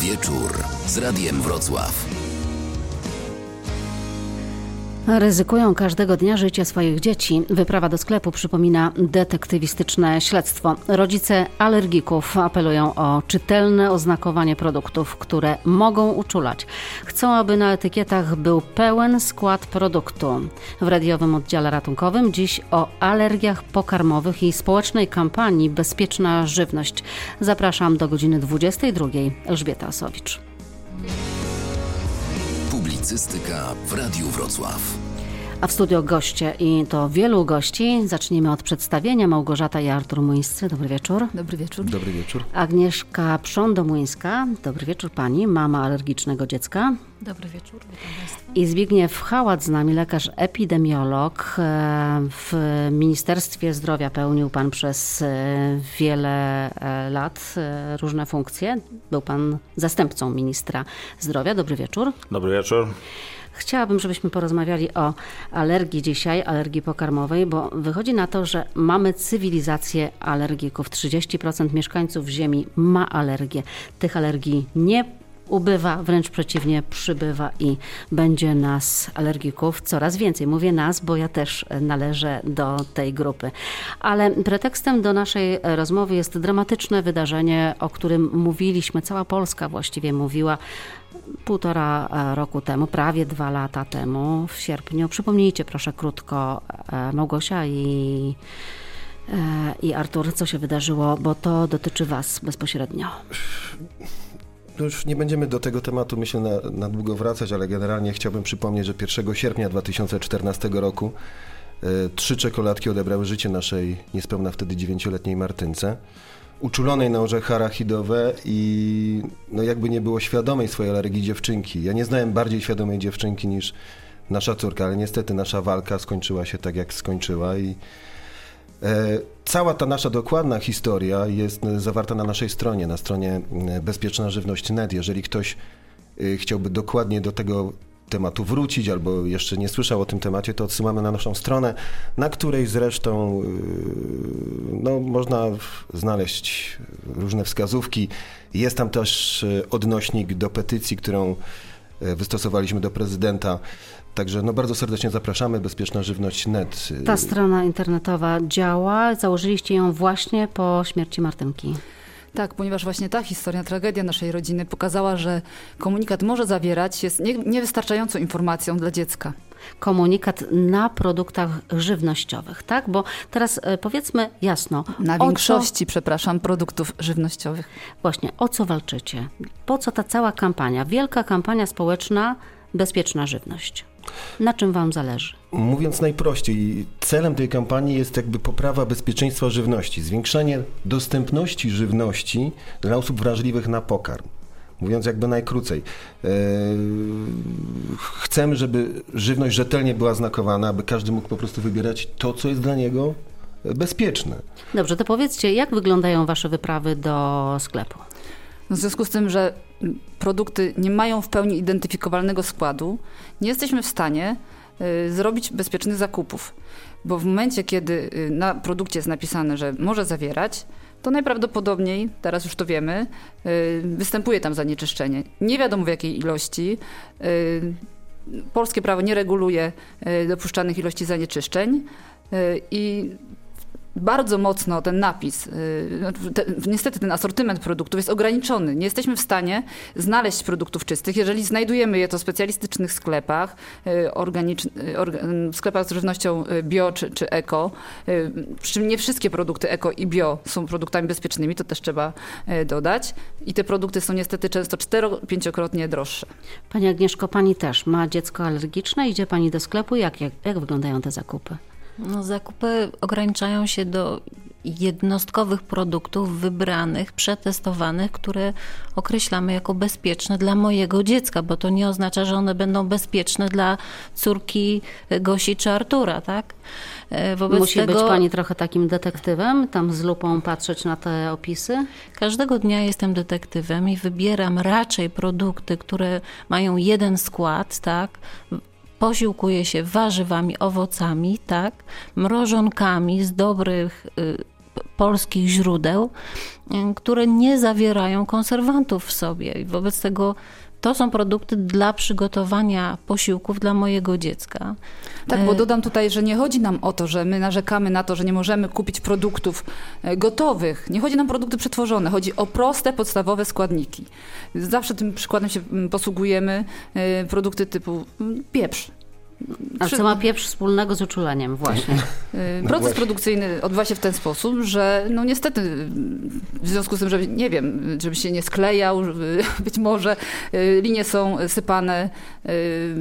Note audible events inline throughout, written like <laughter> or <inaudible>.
Wieczór z Radiem Wrocław. Ryzykują każdego dnia życie swoich dzieci. Wyprawa do sklepu przypomina detektywistyczne śledztwo. Rodzice alergików apelują o czytelne oznakowanie produktów, które mogą uczulać. Chcą, aby na etykietach był pełen skład produktu. W radiowym oddziale ratunkowym dziś o alergiach pokarmowych i społecznej kampanii Bezpieczna Żywność. Zapraszam do godziny 22. Elżbieta Osowicz. Publicystyka w Radiu Wrocław. A w studio goście i to wielu gości. Zacznijmy od przedstawienia. Małgorzata i Artur Muńscy. Dobry wieczór. Dobry wieczór. Dobry wieczór. Agnieszka Prządomuńska. Dobry wieczór pani, mama alergicznego dziecka. Dobry wieczór. I Zbigniew Hałat z nami, lekarz epidemiolog. E, W Ministerstwie Zdrowia pełnił pan przez e, wiele e, lat różne funkcje. Był pan zastępcą ministra zdrowia. Dobry wieczór. Dobry wieczór. Chciałabym, żebyśmy porozmawiali o alergii dzisiaj, alergii pokarmowej, bo wychodzi na to, że mamy cywilizację alergików. 30% mieszkańców Ziemi ma alergię. Tych alergii nie ubywa, wręcz przeciwnie, przybywa i będzie nas alergików coraz więcej. Mówię nas, bo ja też należę do tej grupy. Ale pretekstem do naszej rozmowy jest dramatyczne wydarzenie, o którym mówiliśmy, cała Polska właściwie mówiła półtora e, roku temu, prawie dwa lata temu, w sierpniu. Przypomnijcie proszę krótko, e, Małgosia i, e, i Artur, co się wydarzyło, bo to dotyczy Was bezpośrednio. No już nie będziemy do tego tematu, myślę, na, na długo wracać, ale generalnie chciałbym przypomnieć, że 1 sierpnia 2014 roku trzy czekoladki odebrały życie naszej niespełna wtedy dziewięcioletniej Martynce. Uczulonej na orzechy arachidowe i no jakby nie było świadomej swojej alergii dziewczynki. Ja nie znałem bardziej świadomej dziewczynki niż nasza córka, ale niestety nasza walka skończyła się tak, jak skończyła i E, Cała ta nasza dokładna historia jest zawarta na naszej stronie, na stronie e, Bezpieczna Żywność.net. Jeżeli ktoś e, chciałby dokładnie do tego tematu wrócić albo jeszcze nie słyszał o tym temacie, to odsyłamy na naszą stronę, na której zresztą e, no, można znaleźć różne wskazówki. Jest tam też e, odnośnik do petycji, którą e, wystosowaliśmy do prezydenta. Także no, bardzo serdecznie zapraszamy, Bezpieczna Żywność.net. Ta strona internetowa działa, założyliście ją właśnie po śmierci Martynki. Tak, ponieważ właśnie ta historia, tragedia naszej rodziny pokazała, że komunikat może zawierać, jest nie, niewystarczającą informacją dla dziecka. Komunikat na produktach żywnościowych, tak? Bo teraz e, powiedzmy jasno, Na o co- większości, przepraszam, produktów żywnościowych. Właśnie, o co walczycie? Po co ta cała kampania? Wielka kampania społeczna Bezpieczna Żywność. Na czym Wam zależy? Mówiąc najprościej, celem tej kampanii jest jakby poprawa bezpieczeństwa żywności, zwiększanie dostępności żywności dla osób wrażliwych na pokarm. Mówiąc jakby najkrócej, e, chcemy, żeby żywność rzetelnie była znakowana, aby każdy mógł po prostu wybierać to, co jest dla niego bezpieczne. Dobrze, to powiedzcie, jak wyglądają Wasze wyprawy do sklepu? W związku z tym, że produkty nie mają w pełni identyfikowalnego składu, nie jesteśmy w stanie y, zrobić bezpiecznych zakupów. Bo w momencie, kiedy y, na produkcie jest napisane, że może zawierać, to najprawdopodobniej, teraz już to wiemy, y, występuje tam zanieczyszczenie. Nie wiadomo w jakiej ilości. Polskie prawo nie reguluje dopuszczalnych ilości zanieczyszczeń i bardzo mocno ten napis, yy, te, niestety ten asortyment produktów jest ograniczony. Nie jesteśmy w stanie znaleźć produktów czystych. Jeżeli znajdujemy je to w specjalistycznych sklepach, yy, organicz- yy, orga- sklepach z żywnością bio czy, czy eko, przy czym nie wszystkie produkty eko i bio są produktami bezpiecznymi, to też trzeba dodać. I te produkty są niestety często cztero-pięciokrotnie droższe. Pani Agnieszko, Pani też ma dziecko alergiczne, idzie Pani do sklepu, jak, jak, jak wyglądają te zakupy? No, zakupy ograniczają się do jednostkowych produktów wybranych, przetestowanych, które określamy jako bezpieczne dla mojego dziecka, bo to nie oznacza, że one będą bezpieczne dla córki Gosi czy Artura, tak? E, Wobec Musi tego być Pani trochę takim detektywem, tam z lupą patrzeć na te opisy? każdego dnia jestem detektywem i wybieram raczej produkty, które mają jeden skład, tak? Posiłkuję się warzywami, owocami, tak? Mrożonkami z dobrych y, polskich źródeł, y, które nie zawierają konserwantów w sobie. I wobec tego to są produkty dla przygotowania posiłków dla mojego dziecka. Tak, bo dodam tutaj, że nie chodzi nam o to, że my narzekamy na to, że nie możemy kupić produktów e, gotowych. Nie chodzi nam o produkty przetworzone, chodzi o proste, podstawowe składniki. Zawsze tym przykładem się mm, posługujemy, e, produkty typu mm, pieprz. A co ma pieprz wspólnego z uczuleniem właśnie? <laughs> Y, Proces właśnie. produkcyjny odbywa się w ten sposób, że no niestety w związku z tym, że nie wiem, żeby się nie sklejał, <laughs> być może y, linie są sypane y,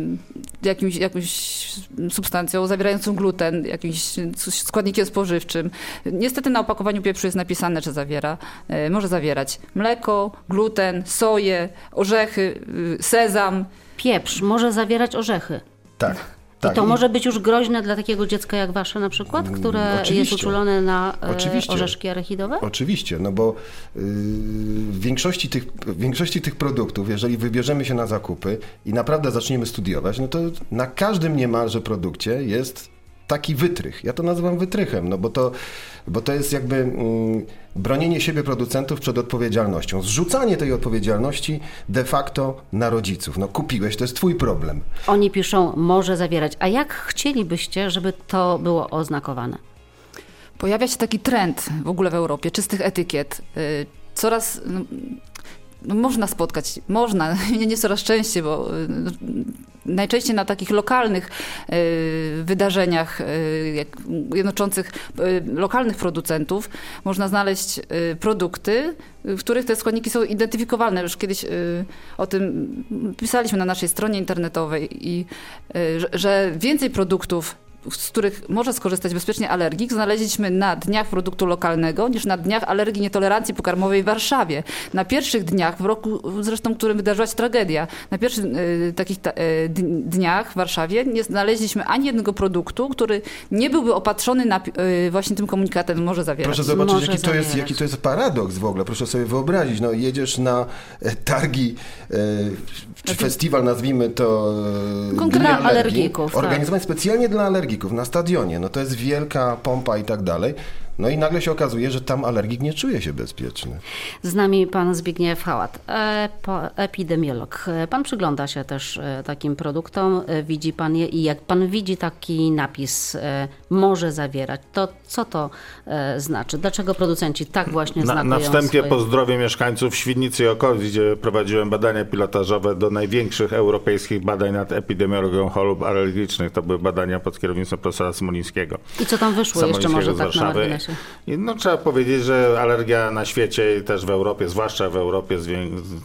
jakimś, jakąś substancją zawierającą gluten, jakimś składnikiem spożywczym. Niestety na opakowaniu pieprzu jest napisane, że zawiera, może zawierać mleko, gluten, soję, orzechy, sezam. Pieprz może zawierać orzechy. Tak. I tak. to może być już groźne dla takiego dziecka jak wasze na przykład, które jest Mm, oczywiście. uczulone na e, Oczywiście. orzeszki arechidowe? Oczywiście, no bo yy, w, większości tych, w większości tych produktów, jeżeli wybierzemy się na zakupy i naprawdę zaczniemy studiować, no to na każdym niemalże produkcie jest taki wytrych. Ja to nazywam wytrychem, no bo to, bo to jest jakby mm, bronienie siebie producentów przed odpowiedzialnością. Zrzucanie tej odpowiedzialności de facto na rodziców. No kupiłeś, to jest twój problem. Oni piszą może zawierać. A jak chcielibyście, żeby to było oznakowane? Pojawia się taki trend w ogóle w Europie czystych etykiet. Y, Coraz no, można spotkać, można, <laughs> nie, nie coraz częściej, bo y, najczęściej na takich lokalnych y, wydarzeniach y, jednoczących lokalnych producentów można znaleźć produkty, w których te składniki są identyfikowalne. Już kiedyś o tym pisaliśmy na naszej stronie internetowej i że więcej produktów z których może skorzystać bezpiecznie alergik, znaleźliśmy na dniach produktu lokalnego niż na dniach alergii nietolerancji pokarmowej w Warszawie. Na pierwszych dniach, w roku zresztą, w którym wydarzyła się tragedia, na pierwszych y, takich ta, y, dniach w Warszawie nie znaleźliśmy ani jednego produktu, który nie byłby opatrzony na, y, właśnie tym komunikatem może zawierać. Proszę zobaczyć, Może jaki to, jest, zawierać. jaki to jest paradoks w ogóle. Proszę sobie wyobrazić, no jedziesz na targi, czy festiwal, nazwijmy to e, dla alergików, tak. Organizowany specjalnie dla alergików na stadionie. No to jest wielka pompa i tak dalej. No i nagle się okazuje, że tam alergik nie czuje się bezpieczny. Z nami pan Zbigniew Hałat, epo- epidemiolog. E, Pan przygląda się też e, takim produktom, e, widzi pan je i jak pan widzi taki napis e, może zawierać, to co to e, znaczy? Dlaczego producenci tak właśnie Na, znakują na wstępie swoje... pozdrowię mieszkańców Świdnicy i okolic, gdzie prowadziłem badania pilotażowe do największych europejskich badań nad epidemiologią chorób alergicznych. To były badania pod kierownictwem profesora Smolińskiego. I co tam wyszło jeszcze może tak na marginesie? No, trzeba powiedzieć, że alergia na świecie i też w Europie, zwłaszcza w Europie,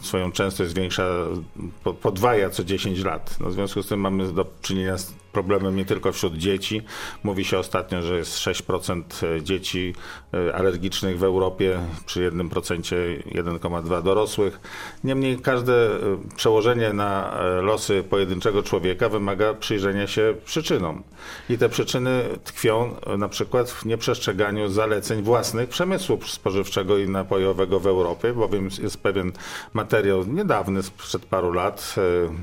swoją częstość zwiększa, po- podwaja co 10 lat. No, w związku z tym mamy do czynienia z problemem nie tylko wśród dzieci. Mówi się ostatnio, że jest 6% dzieci e, alergicznych w Europie, przy 1% 1,2% dorosłych. Niemniej każde e, przełożenie na e, losy pojedynczego człowieka wymaga przyjrzenia się przyczynom. I te przyczyny tkwią na przykład w nieprzestrzeganiu zaleceń własnych przemysłu spożywczego i napojowego w Europie, bowiem jest pewien materiał niedawny, sprzed paru lat,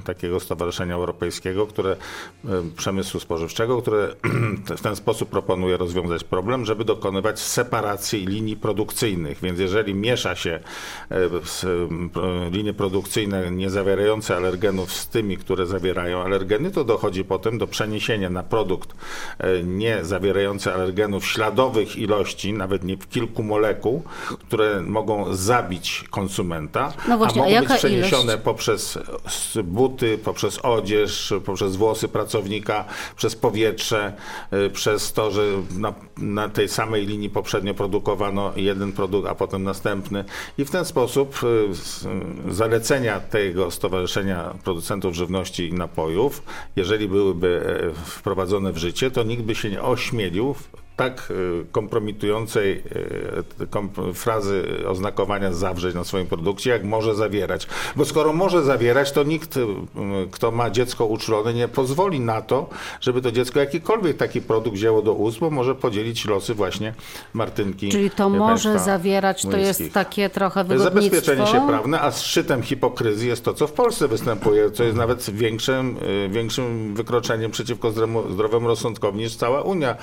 takiego Stowarzyszenia Europejskiego, które przemysłu spożywczego, które <clears throat> w ten sposób proponuje rozwiązać problem, żeby dokonywać separacji linii produkcyjnych. Więc jeżeli miesza się e, pro- linie produkcyjne nie zawierające alergenów z tymi, które zawierają alergeny, to dochodzi potem do przeniesienia na produkt e, nie zawierający alergenów śladowych ilości, nawet nie w kilku molekuł, które mogą zabić konsumenta, No właśnie, a a mogą jaka być przeniesione ilość? poprzez buty, poprzez odzież, poprzez włosy pracownika, przez powietrze, y, przez to, że na, na tej samej linii poprzednio produkowano jeden produkt, a potem następny. I w ten sposób y, s- zalecenia tego Stowarzyszenia Producentów Żywności i Napojów, jeżeli byłyby e, wprowadzone w życie, to nikt by się nie ośmielił tak y, kompromitującej y, frazy oznakowania zawrzeć na swoim produkcie, jak może zawierać. Bo skoro może zawierać, to nikt, y, kto ma dziecko uczulone, nie pozwoli na to, żeby to dziecko jakikolwiek taki produkt wzięło do ust, bo może podzielić losy właśnie Martynki. Czyli to może zawierać, to jest takie trochę wygodnictwo. zabezpieczenie się prawne, a szczytem hipokryzji jest to, co w Polsce występuje, co jest nawet większym, większym wykroczeniem przeciwko zdrowemu, rozsądkowi niż cała Unia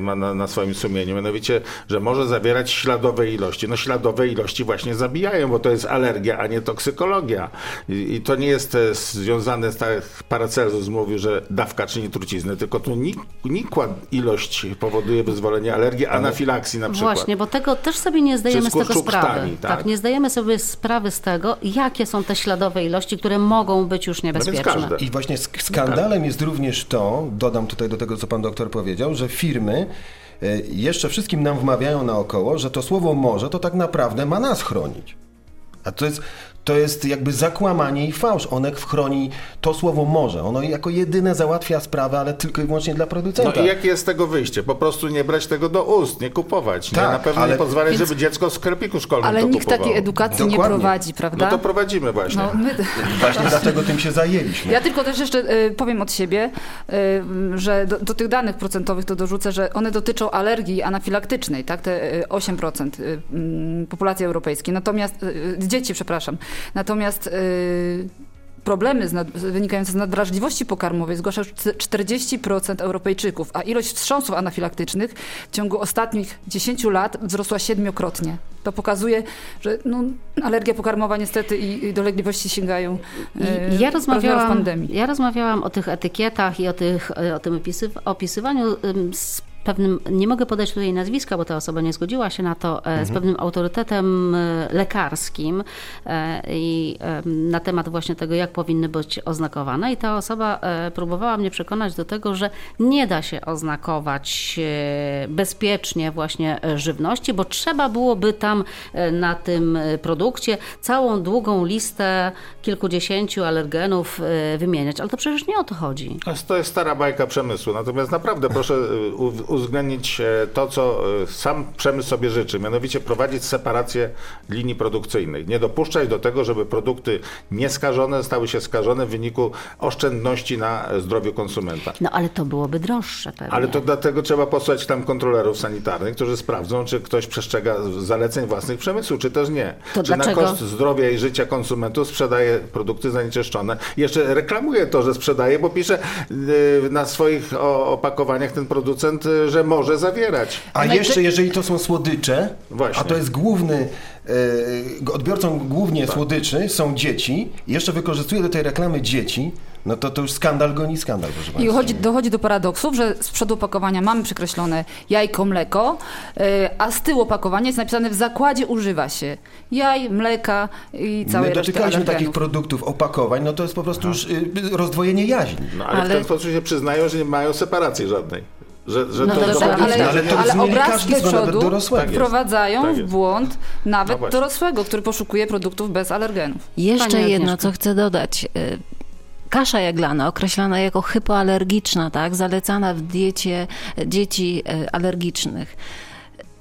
ma na, na swoim sumieniu, mianowicie, że może zawierać śladowe ilości. No śladowe ilości właśnie zabijają, bo to jest alergia, a nie toksykologia. I, i to nie jest e, związane z tak, Paracelsus mówił, że dawka czyni trucizny, tylko tu nik, nikła ilość powoduje wyzwolenie alergii, anafilaksji na przykład. Właśnie, bo tego też sobie nie zdajemy z tego sprawy. krtani, tak? nie zdajemy sobie sprawy z tego, jakie są te śladowe ilości, które mogą być już niebezpieczne. każde. I właśnie sk- skandalem jest również to, dodam tutaj do tego, co pan doktor powiedział, że firmy e, jeszcze wszystkim nam wmawiają naokoło, że to słowo może to tak naprawdę ma nas chronić. A to jest, to jest jakby zakłamanie i fałsz. One chroni to słowo może. Ono jako jedyne załatwia sprawę, ale tylko i wyłącznie dla No producenta. i jakie jest z tego wyjście? Po prostu nie brać tego do ust, nie kupować. nie? Tak, Na pewno ale- nie pozwalać, Więc- żeby dziecko w sklepiku szkolnym Ale to nikt kupowało. takiej edukacji nie Dokładnie. prowadzi, prawda? No to prowadzimy właśnie. No, my... <laughs> Właśnie dlatego tym się zajęliśmy. Ja tylko też jeszcze y, powiem od siebie, y, że do, do tych danych procentowych to dorzucę, że one dotyczą alergii anafilaktycznej, tak, te y, 8% y, mm, populacji europejskiej, natomiast, dzieci, przepraszam, natomiast y, problemy z nad, wynikające z nadwrażliwości pokarmowej zgłasza już c- 40% Europejczyków, a ilość wstrząsów anafilaktycznych w ciągu ostatnich 10 lat wzrosła siedmiokrotnie. To pokazuje, że no, alergia pokarmowa niestety i, i dolegliwości sięgają I e, ja rozmawiałam, pandemii. ja rozmawiałam o tych etykietach i o, tych, o tym opisy, opisywaniu z pewnym, nie mogę podać tutaj nazwiska, bo ta osoba nie zgodziła się na to, e, z pewnym autorytetem e, lekarskim e, i na temat właśnie tego, jak powinny być oznakowane i ta osoba próbowała mnie przekonać do tego, że nie da się oznakować bezpiecznie właśnie żywności, bo trzeba byłoby tam na tym produkcie całą długą listę kilkudziesięciu alergenów wymieniać, ale to przecież nie o to chodzi. To jest- stara bajka przemysłu. Natomiast naprawdę proszę uwzględnić e, to, co y, sam przemysł sobie życzy, mianowicie prowadzić separację linii produkcyjnych. Nie dopuszczać do tego, żeby produkty nieskażone stały się skażone w wyniku oszczędności na e, zdrowiu konsumenta. No ale to byłoby droższe pewnie. Ale to dlatego trzeba posłać tam kontrolerów sanitarnych, którzy sprawdzą, czy ktoś przestrzega zaleceń własnych przemysłu, czy też nie. To czy dlaczego? na koszt zdrowia i życia konsumentów sprzedaje produkty zanieczyszczone. Jeszcze reklamuje to, że sprzedaje, bo pisze yy, na swoich opakowaniach ten producent, y, że może zawierać. A No jeszcze, ty- jeżeli to są słodycze, Właśnie. a to jest główny, e, odbiorcą głównie słodyczy są dzieci, i jeszcze wykorzystuje do tej reklamy dzieci, no to to już skandal goni skandal, proszę I Państwa. dochodzi, do paradoksów, że z przodu opakowania mamy przekreślone jajko, mleko, yy, a z tyłu opakowania jest napisane w zakładzie używa się jaj, mleka i całej My dotykaliśmy takich produktów, opakowań, no to jest po prostu już y, rozdwojenie jaźni. No, ale, w Ale- ten sposób się przyznają, że nie mają separacji żadnej. Że, że No to dobrze, dowodzi- ale, ale to ale obrazki z przodu. Tak wprowadzają Tak w błąd No nawet właśnie. dorosłego, który poszukuje produktów bez alergenów. Jeszcze Pani jedno, Agnieszko. co chcę dodać. Y, Kasza jaglana, określana jako hypoalergiczna, tak, zalecana w diecie dzieci y, alergicznych.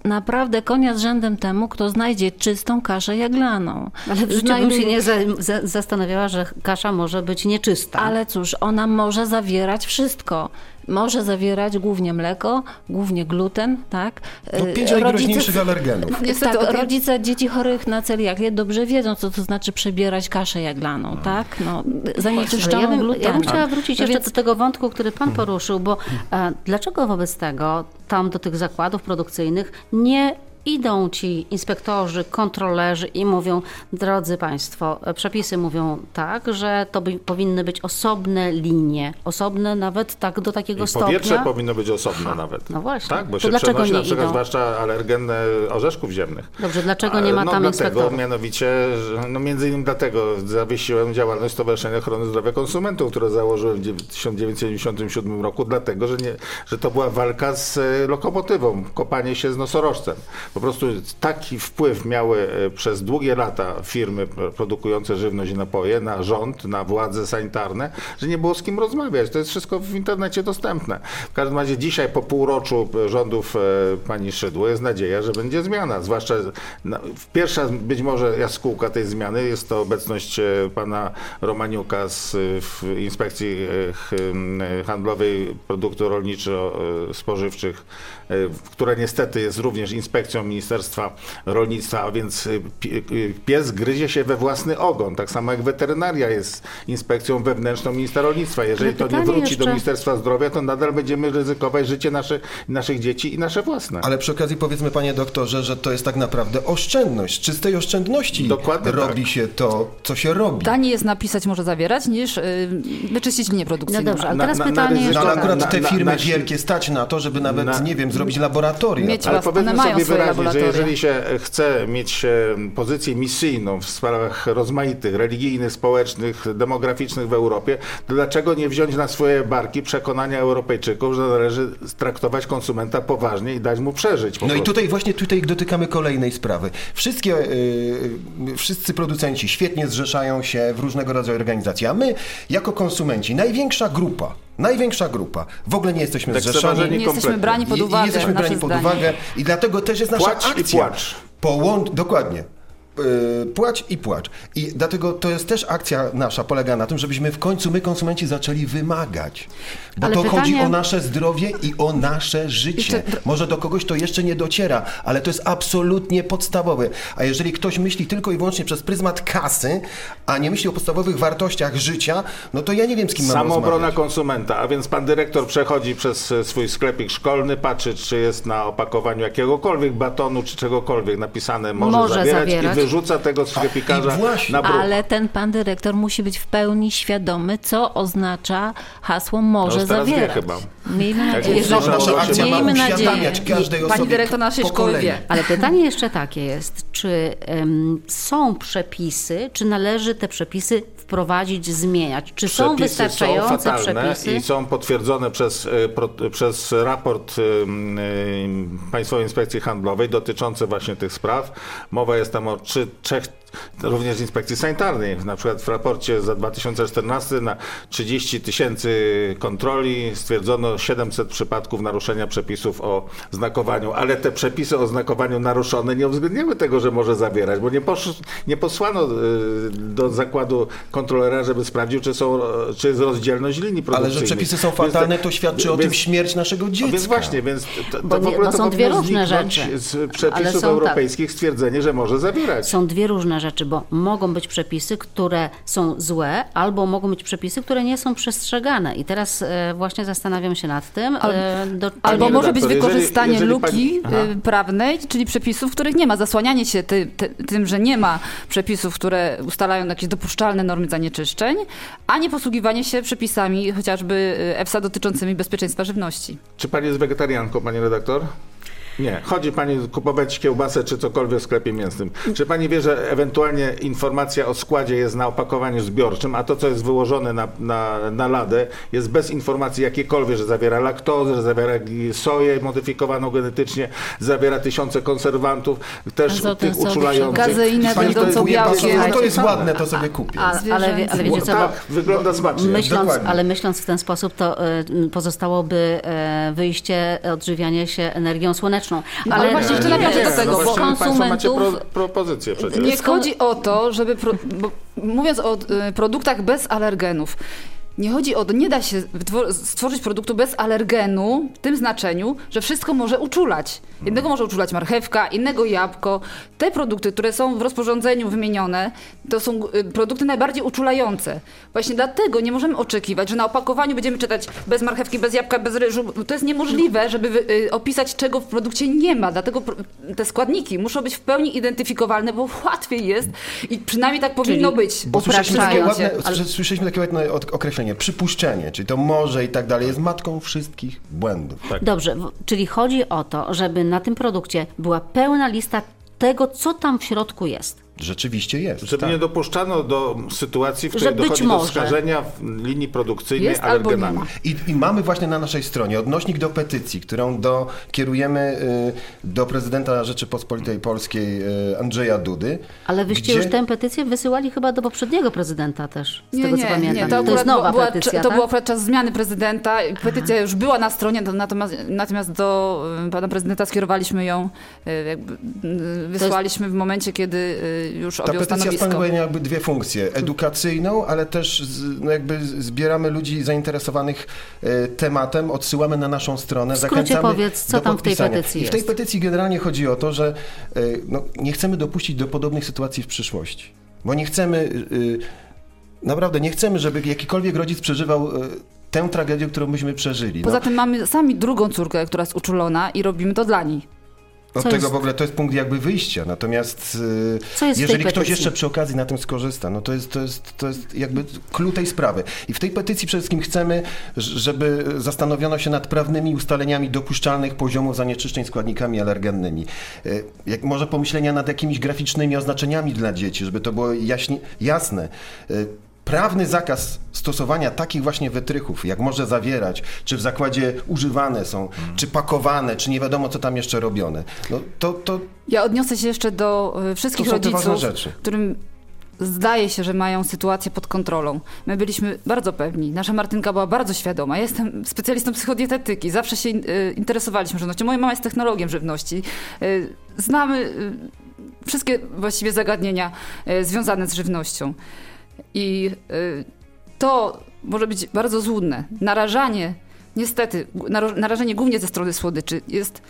Naprawdę konia z rzędem temu, kto znajdzie czystą kaszę jaglaną. Ale w życiu bym się nie za, za, zastanawiała, że kasza może być nieczysta. Ale cóż, ona może zawierać wszystko. Może zawierać głównie mleko, głównie gluten, tak? To Y, pięć najgroźniejszych alergenów. Niestety tak, rodzice dzieci chorych na celiakię dobrze wiedzą, co to znaczy przebierać kaszę jaglaną, tak? No, zanieczyszczoną ja bym, ja glutenem. bym chciała wrócić No jeszcze więc- do tego wątku, który pan poruszył, bo e, dlaczego wobec tego tam do tych zakładów produkcyjnych nie idą ci inspektorzy, kontrolerzy i mówią, drodzy Państwo, przepisy mówią tak, że to by, powinny być osobne linie, osobne nawet tak do takiego I stopnia. powietrze powinno być osobne nawet. no właśnie. Tak, bo To się dlaczego przenosi nie na przykład idą? zwłaszcza alergen e, orzeszków ziemnych. Dobrze, dlaczego nie ma no, tam dlatego, inspektorów? mianowicie, no między innymi dlatego zawiesiłem działalność Stowarzyszenia Ochrony Zdrowia Konsumentów, które założyłem w dziew- 1997 roku, dlatego, że, nie, że to była walka z e, lokomotywą, kopanie się z nosorożcem. Po prostu taki wpływ miały e, przez długie lata firmy pro- produkujące żywność i napoje na rząd, na władze sanitarne, że nie było z kim rozmawiać. To jest wszystko w internecie dostępne. W każdym razie dzisiaj po półroczu rządów e, pani Szydło jest nadzieja, że będzie zmiana. Zwłaszcza na, pierwsza być może jaskółka tej zmiany jest to obecność e, pana Romaniuka z e, Inspekcji e, e, Handlowej Produktów Rolniczo-Spożywczych, e, która niestety jest również inspekcją Ministerstwa Rolnictwa, a więc pi- y, pies gryzie się we własny ogon, tak samo jak weterynaria jest inspekcją wewnętrzną ministra rolnictwa. Jeżeli to nie wróci jeszcze- do Ministerstwa Zdrowia, to nadal będziemy ryzykować życie nasze, naszych dzieci i nasze własne. Ale przy okazji powiedzmy, panie doktorze, że to jest tak naprawdę oszczędność. Czy z tej oszczędności Dokładnie robi tak. się to, co się robi? Taniej jest napisać może zawierać, niż y, wyczyścić linię produkcyjną. No dobrze, ale Na- teraz na- na pytanie ryzyko- No, jeszcze... ale akurat Na- te na- firmy wielkie stać na to, żeby nawet, Na- nie wiem, zrobić laboratoria. Mieć Ale własne- powiedzmy sobie wyraźnie, że jeżeli się chce mieć e, pozycję misyjną w sprawach rozmaitych, religijnych, społecznych, demograficznych w Europie, to dlaczego nie wziąć na swoje barki przekonania Europejczyków, że należy traktować konsumenta poważnie i dać mu przeżyć No i prostu. tutaj właśnie tutaj dotykamy kolejnej sprawy. Wszystkie, yy, wszyscy producenci świetnie zrzeszają się w różnego rodzaju organizacje, a my jako konsumenci, największa grupa, największa grupa, w ogóle nie jesteśmy zrzeszani. Nie jesteśmy brani pod I- uwagę. I jesteśmy brani pod uwagę i dlatego też jest nasza Płacz i akcja. płacz. Połącz, dokładnie. Yy, Płacz i płacz. I dlatego to jest też akcja nasza, polega na tym, żebyśmy w końcu my, konsumenci, zaczęli wymagać. Bo Ale to pytanie- chodzi o nasze zdrowie i o nasze życie. Jeszcze- Może do kogoś to jeszcze nie dociera, ale to jest absolutnie podstawowe. A jeżeli ktoś myśli tylko i wyłącznie przez pryzmat kasy, a nie myśli o podstawowych wartościach życia, no to ja nie wiem, z kim mam Samoobrona rozmawiać. konsumenta, a więc pan dyrektor przechodzi przez e, swój sklepik szkolny, patrzy, czy jest na opakowaniu jakiegokolwiek batonu, czy czegokolwiek napisane może, Może zawierać, zawierać. Wyrzuca tego sklepikarza na bruk. Ale ten pan dyrektor musi być w pełni świadomy, co oznacza hasło może No teraz wie zawierać. chyba. Miejmy nadzieję, że Nasza akcja ma miejmy nadzieję. uświadamiać każdej Pani dyrektor naszej szkoły wie. Ale pytanie jeszcze takie jest, czy em, są przepisy, czy należy te przepisy wprowadzić, zmieniać? Czy są Przepisy wystarczające są fatalne przepisy? i są potwierdzone przez, e, przez raport e, e, Państwowej Inspekcji Handlowej dotyczący właśnie tych spraw. Mowa jest tam o trzy, trzech również inspekcji sanitarnej. Na przykład w raporcie za 2014 na 30 tysięcy kontroli stwierdzono 700 przypadków naruszenia przepisów o znakowaniu, ale te przepisy o znakowaniu naruszone nie uwzględniały tego, że może zawierać, bo nie, posz, nie posłano y, do zakładu kontrolera, żeby sprawdził, czy, są, czy jest rozdzielność linii Ale produkcyjnych. że przepisy są fatalne, to świadczy o więc- tym śmierć naszego dziecka. Więc właśnie, więc to, to Bo w ogóle bo to są dwie różne rzeczy. z Ale przepisów są tak. europejskich stwierdzenie, że może zawierać. Są dwie różne rzeczy, bo mogą być przepisy, które są złe, albo mogą być przepisy, które nie są przestrzegane. I teraz e, właśnie zastanawiam się nad tym. e, do, Albo może być redaktor, jeżeli- wykorzystanie jeżeli luki pani- y, prawnej, czyli przepisów, których nie ma. Zasłanianie się ty, ty, tym, że nie ma przepisów, które ustalają jakieś dopuszczalne normy zanieczyszczeń, a nie posługiwanie się przepisami chociażby EFSA dotyczącymi bezpieczeństwa żywności. Czy pani jest wegetarianką, pani redaktor? Nie. Chodzi pani kupować kiełbasę czy cokolwiek w sklepie mięsnym. Czy pani wie, że ewentualnie informacja o składzie jest na opakowaniu zbiorczym, a to, co jest wyłożone na, na, na ladę, jest bez informacji jakiejkolwiek, że zawiera laktozę, że zawiera soję modyfikowaną genetycznie, zawiera tysiące konserwantów, też Azotem tych uczulających. Gazeinę Pani to będącą białkiem. no to jest ładne, to sobie kupię. A, ale, wie- ale wiecie co, tak, wygląda smacznie. myśląc, Dokładnie. ale myśląc w ten sposób, to e, pozostałoby e, wyjście, odżywianie się energią słoneczną. Ale właśnie jeszcze nawiążę do tego, no bo macie pro, konsumentów- propozycję przecież. Nie chodzi o to, żeby. Pro, bo mówiąc o y, produktach bez alergenów. Nie chodzi o to, nie da się stworzyć produktu bez alergenu w tym znaczeniu, że wszystko może uczulać. Jednego może uczulać marchewka, innego jabłko. Te produkty, które są w rozporządzeniu wymienione, to są y, produkty najbardziej uczulające. Właśnie dlatego nie możemy oczekiwać, że na opakowaniu będziemy czytać bez marchewki, bez jabłka, bez ryżu. To jest niemożliwe, żeby y, opisać, czego w produkcie nie ma. Dlatego te składniki muszą być w pełni identyfikowalne, bo łatwiej jest i przynajmniej tak powinno być. Bo słyszeliśmy takie, ładne, ale- słyszeliśmy takie ładne od- przypuszczenie, czyli to może i tak dalej, jest matką wszystkich błędów. Dobrze, w- czyli chodzi o to, żeby na tym produkcie była pełna lista tego, co tam w środku jest. Rzeczywiście jest. Żeby tak. nie dopuszczano do sytuacji, w której dochodzi do skażenia w linii produkcyjnej Jest alergenami. I, I mamy właśnie na naszej stronie odnośnik do petycji, którą do, kierujemy y, do prezydenta Rzeczypospolitej Polskiej y, Andrzeja Dudy. Ale wyście gdzie- już tę petycję wysyłali chyba do poprzedniego prezydenta też, z Nie, tego nie, co pamiętam. nie, to, akurat jest nowa była, petycja, To tak? był akurat czas zmiany prezydenta. Petycja już była na stronie, to natomiast, natomiast do y, pana prezydenta skierowaliśmy ją, y, jakby, y, wysłaliśmy w momencie, kiedy już Ta objął petycja stanowisko. jakby dwie funkcje. Edukacyjną, ale też z, no jakby zbieramy ludzi zainteresowanych e, tematem, odsyłamy na naszą stronę. W skrócie powiedz, co tam w tej petycji I w tej petycji generalnie chodzi o to, że e, no, nie chcemy dopuścić do podobnych sytuacji w przyszłości. Bo nie chcemy, e, naprawdę nie chcemy, żeby jakikolwiek rodzic przeżywał tę tragedię, którą myśmy przeżyli. Poza No, tym mamy sami drugą córkę, która jest uczulona i robimy to dla niej. Od co tego jest- w ogóle to jest punkt jakby wyjścia. Natomiast tej jeżeli ktoś jeszcze przy okazji na tym skorzysta, no to jest, to jest, to jest jakby clue tej sprawy. I w tej petycji przede wszystkim chcemy, żeby zastanowiono się nad prawnymi ustaleniami dopuszczalnych poziomów zanieczyszczeń składnikami alergennymi. E, Jak może pomyślenia nad jakimiś graficznymi oznaczeniami dla dzieci, żeby to było jaśnie, jasne. E, Prawny zakaz stosowania takich właśnie wytrychów, jak może zawierać, czy w zakładzie używane są, czy pakowane, czy nie wiadomo co tam jeszcze robione. No to, to Ja odniosę się jeszcze do y, wszystkich rodziców, rzeczy. którym zdaje się, że mają sytuację pod kontrolą. My byliśmy bardzo pewni. Nasza Martynka była bardzo świadoma. Ja jestem specjalistą psychodietetyki. Zawsze się y, interesowaliśmy żywnością. Moja mama jest technologiem żywności. Y, znamy wszystkie właściwie zagadnienia związane z żywnością. I y, to może być bardzo złudne. Narażanie, niestety, narażenie głównie ze strony słodyczy jest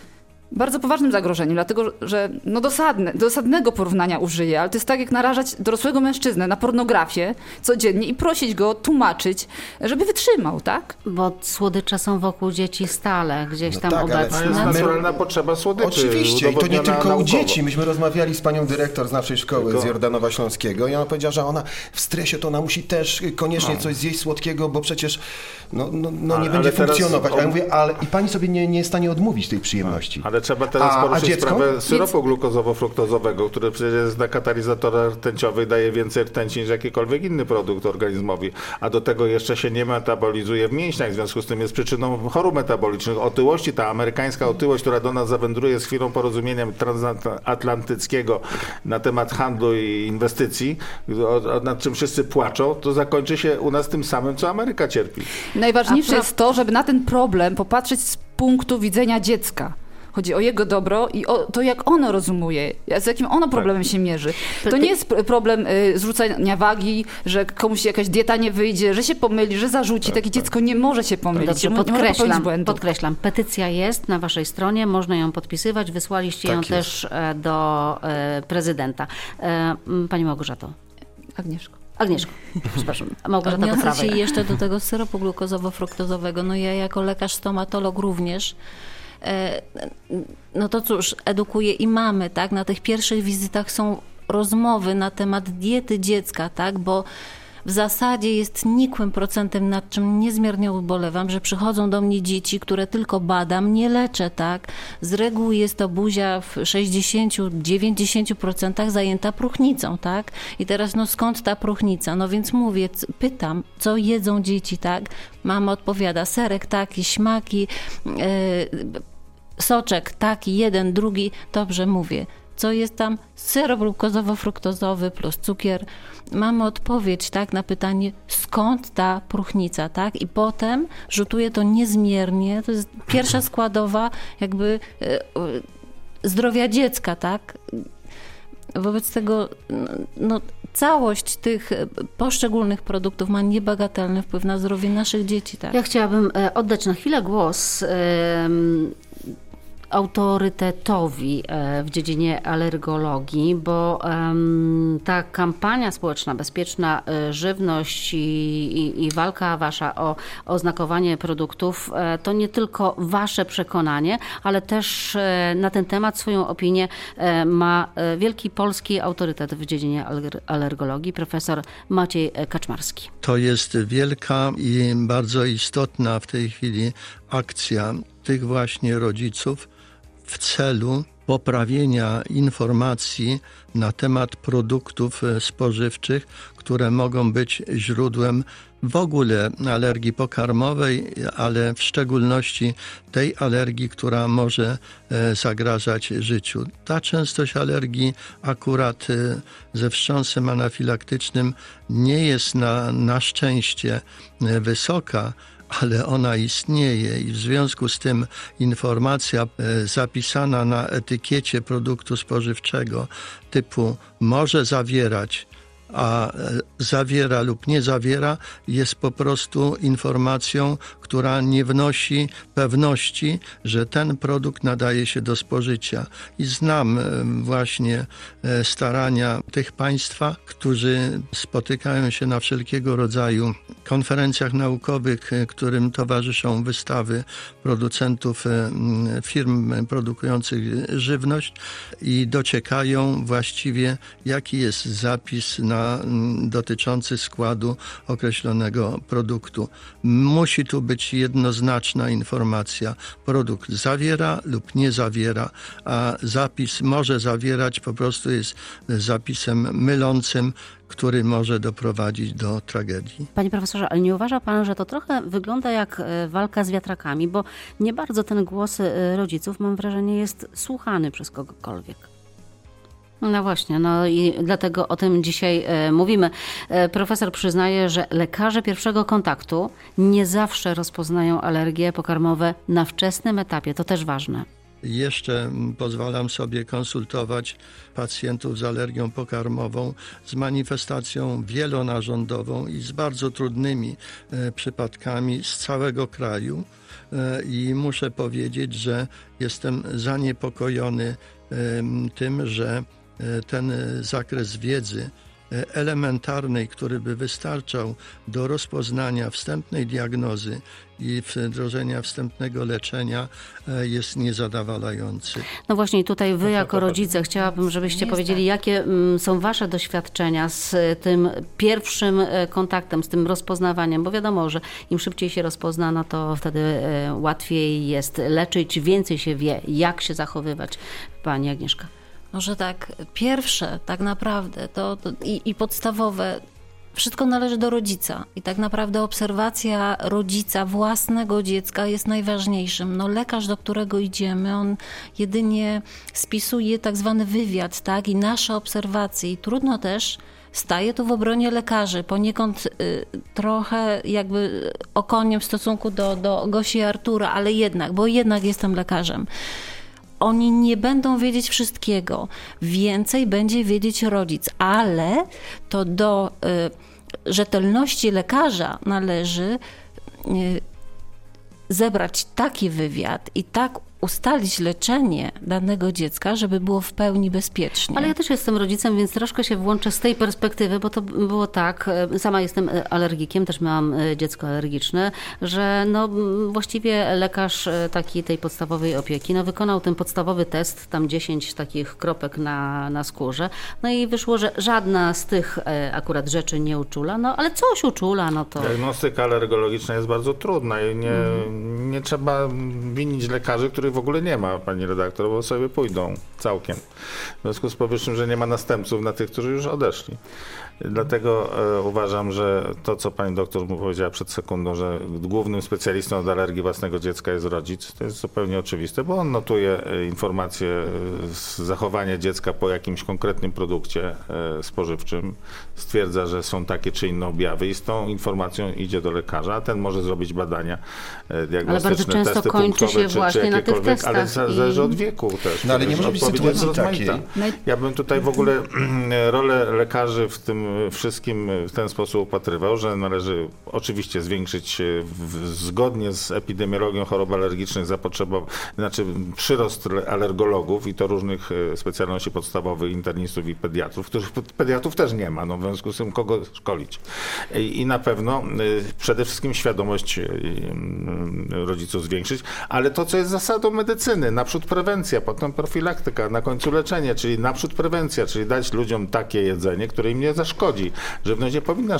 bardzo poważnym zagrożeniem, dlatego że no dosadne, dosadnego porównania użyję, ale to jest tak jak narażać dorosłego mężczyznę na pornografię codziennie i prosić go tłumaczyć, żeby wytrzymał, tak? Bo słodycze są wokół dzieci stale, gdzieś No tam tak, ale- To jest obecne. My- naturalna potrzeba słodyczy. Oczywiście, i to nie tylko u naukowo. dzieci. Myśmy rozmawiali z panią dyrektor z naszej szkoły Tylko- z Jordanowa Śląskiego i ona powiedziała, że ona w stresie to ona musi też koniecznie coś zjeść słodkiego, bo przecież no, no, no nie Ale- będzie ale teraz funkcjonować. A ja mówię, ale i pani sobie nie, nie jest w stanie odmówić tej przyjemności. Ale trzeba teraz A- poruszyć sprawę syropu glukozowo-fruktozowego, który przecież jest na katalizator rtęciowy daje więcej rtęci niż jakikolwiek inny produkt organizmowi. A do tego jeszcze się nie metabolizuje w mięśniach, w związku z tym jest przyczyną chorób metabolicznych, otyłości. Ta amerykańska otyłość, która do nas zawędruje z chwilą porozumienia transatlantyckiego na temat handlu i inwestycji, nad czym wszyscy płaczą, to zakończy się u nas tym samym, co Ameryka cierpi. Najważniejsze A pro- jest to, żeby na ten problem popatrzeć z punktu widzenia dziecka. Chodzi o jego dobro i o to, jak ono rozumuje, z jakim ono problemem się mierzy. To nie jest pr- problem y, zrzucania wagi, że komuś jakaś dieta nie wyjdzie, że się pomyli, że zarzuci. Takie dziecko nie może się pomylić, Dobrze, nie, mo- nie podkreślam, podkreślam. Petycja jest na waszej stronie, można ją podpisywać. Wysłaliście Tak ją jest. też e, do e, prezydenta. M, Pani Małgorzato. Agnieszko. Agnieszko, przepraszam. Małgorzata Odniosę się jeszcze do tego syropu glukozowo-fruktozowego. No ja jako lekarz stomatolog również. E, No to cóż, edukuję i mamy, tak? Na tych pierwszych wizytach są rozmowy na temat diety dziecka, tak? Bo w zasadzie jest nikłym procentem, nad czym niezmiernie ubolewam, że przychodzą do mnie dzieci, które tylko badam, nie leczę, tak? Z reguły jest to buzia w 60-90% zajęta próchnicą, tak? I teraz no skąd ta próchnica? No więc mówię, pytam, co jedzą dzieci, tak? Mama odpowiada, serek taki, śmaki, yy, soczek taki, jeden, drugi, dobrze mówię. Co jest tam? Syrop glukozowo-fruktozowy plus cukier. Mamy odpowiedź tak na pytanie, skąd ta próchnica, tak? I potem rzutuje to niezmiernie. To jest pierwsza <clears throat> składowa jakby e, zdrowia dziecka, tak? Wobec tego no, całość tych e, poszczególnych produktów ma niebagatelny wpływ na zdrowie naszych dzieci, tak? Ja chciałabym e, oddać na chwilę głos em, autorytetowi e, w dziedzinie alergologii, bo ta kampania społeczna Bezpieczna e, Żywność i, i, i walka wasza o oznakowanie produktów e, to nie tylko wasze przekonanie, ale też na ten temat swoją opinię ma wielki polski autorytet w dziedzinie aler- alergologii, profesor Maciej Kaczmarski. To jest wielka i bardzo istotna w tej chwili akcja tych właśnie rodziców w celu poprawienia informacji na temat produktów e, spożywczych, które mogą być źródłem w ogóle alergii pokarmowej, ale w szczególności tej alergii, która może e, zagrażać życiu. Ta częstość alergii akurat e, ze wstrząsem anafilaktycznym nie jest na, na szczęście wysoka, ale ona istnieje i w związku z tym informacja e, zapisana na etykiecie produktu spożywczego typu może zawierać a e, zawiera lub nie zawiera, jest po prostu informacją, która nie wnosi pewności, że ten produkt nadaje się do spożycia. I znam e, właśnie e, starania tych państwa, którzy spotykają się na wszelkiego rodzaju konferencjach naukowych, którym towarzyszą wystawy producentów firm produkujących żywność i dociekają właściwie, jaki jest zapis na dotyczący składu określonego produktu. Musi tu być jednoznaczna informacja. Produkt zawiera lub nie zawiera, a zapis może zawierać po prostu jest zapisem mylącym, który może doprowadzić do tragedii. Panie profesorze, ale nie uważa pan, że to trochę wygląda jak e, walka z wiatrakami, bo nie bardzo ten głos e, rodziców, mam wrażenie, jest słuchany przez kogokolwiek. No właśnie, no i dlatego o tym dzisiaj e, mówimy. E, profesor przyznaje, że lekarze pierwszego kontaktu nie zawsze rozpoznają alergie pokarmowe na wczesnym etapie. To też ważne. Jeszcze pozwalam sobie konsultować pacjentów z alergią pokarmową z manifestacją wielonarządową i z bardzo trudnymi e, przypadkami z całego kraju. I muszę powiedzieć, że jestem zaniepokojony tym, że ten e, zakres wiedzy e, elementarnej, który by wystarczał do rozpoznania wstępnej diagnozy i wdrożenia wstępnego leczenia jest niezadowalający. No właśnie tutaj wy jako rodzice chciałabym, żebyście powiedzieli, jakie mm, są wasze doświadczenia z tym pierwszym kontaktem, z tym rozpoznawaniem, bo wiadomo, że im szybciej się rozpozna, no to wtedy łatwiej jest leczyć, więcej się wie, jak się zachowywać. Pani Agnieszka. Może tak, pierwsze tak naprawdę to, to i, i podstawowe wszystko należy do rodzica. I tak naprawdę obserwacja rodzica własnego dziecka jest najważniejszym. No lekarz, do którego idziemy, on jedynie spisuje tak zwany wywiad, tak, i nasze obserwacje. I trudno też staje tu w obronie lekarzy, poniekąd y, trochę jakby okoniem w stosunku do, do Gosi Artura, ale jednak, bo jednak jestem lekarzem oni nie będą wiedzieć wszystkiego. Więcej będzie wiedzieć rodzic, ale to do y, rzetelności lekarza należy y, zebrać taki wywiad i tak ustalić leczenie danego dziecka, żeby było w pełni bezpiecznie. Ale ja też jestem rodzicem, więc troszkę się włączę z tej perspektywy, bo to było tak, e, sama jestem e, alergikiem, też miałam e, dziecko alergiczne, że no właściwie lekarz takiej tej podstawowej opieki, no wykonał ten podstawowy test, tam 10 takich kropek na, na skórze, no i wyszło, że żadna z tych akurat rzeczy nie uczula, no ale coś uczula, no to... Diagnostyka alergologiczna jest bardzo trudna i nie, mm. nie trzeba winić lekarzy, którzy w ogóle nie ma, pani redaktor, bo sobie pójdą całkiem. W związku z powyższym, że nie ma następców na tych, którzy już odeszli. Dlatego e, uważam, że to, co pani doktor mu powiedziała przed sekundą, że głównym specjalistą od alergii własnego dziecka jest rodzic, to jest zupełnie oczywiste, bo on notuje e, informacje e, z zachowania dziecka po jakimś konkretnym produkcie spożywczym, stwierdza, że są takie czy inne objawy i z tą informacją idzie do lekarza, a ten może zrobić badania diagnostyczne, ale bardzo często testy kończy się czy, właśnie czy na tych testach. Ale zależy od wieku też. No ale nie może być sytuacji takiej. Ja bym tutaj w ogóle rolę lekarzy w tym wszystkim w ten sposób upatrywał, że należy oczywiście zwiększyć e, w, zgodnie z epidemiologią chorób alergicznych zapotrzebowanie, znaczy przyrost alergologów i to różnych e, specjalności podstawowych, internistów i pediatrów, których pediatrów też nie ma, no w związku z tym kogo szkolić. I, i na pewno e, przede wszystkim świadomość rodziców zwiększyć, ale to, co jest zasadą medycyny, naprzód prewencja, potem profilaktyka, na końcu leczenie, czyli naprzód prewencja, czyli dać ludziom takie jedzenie, które im nie zaszkodzi. Żywność nie powinna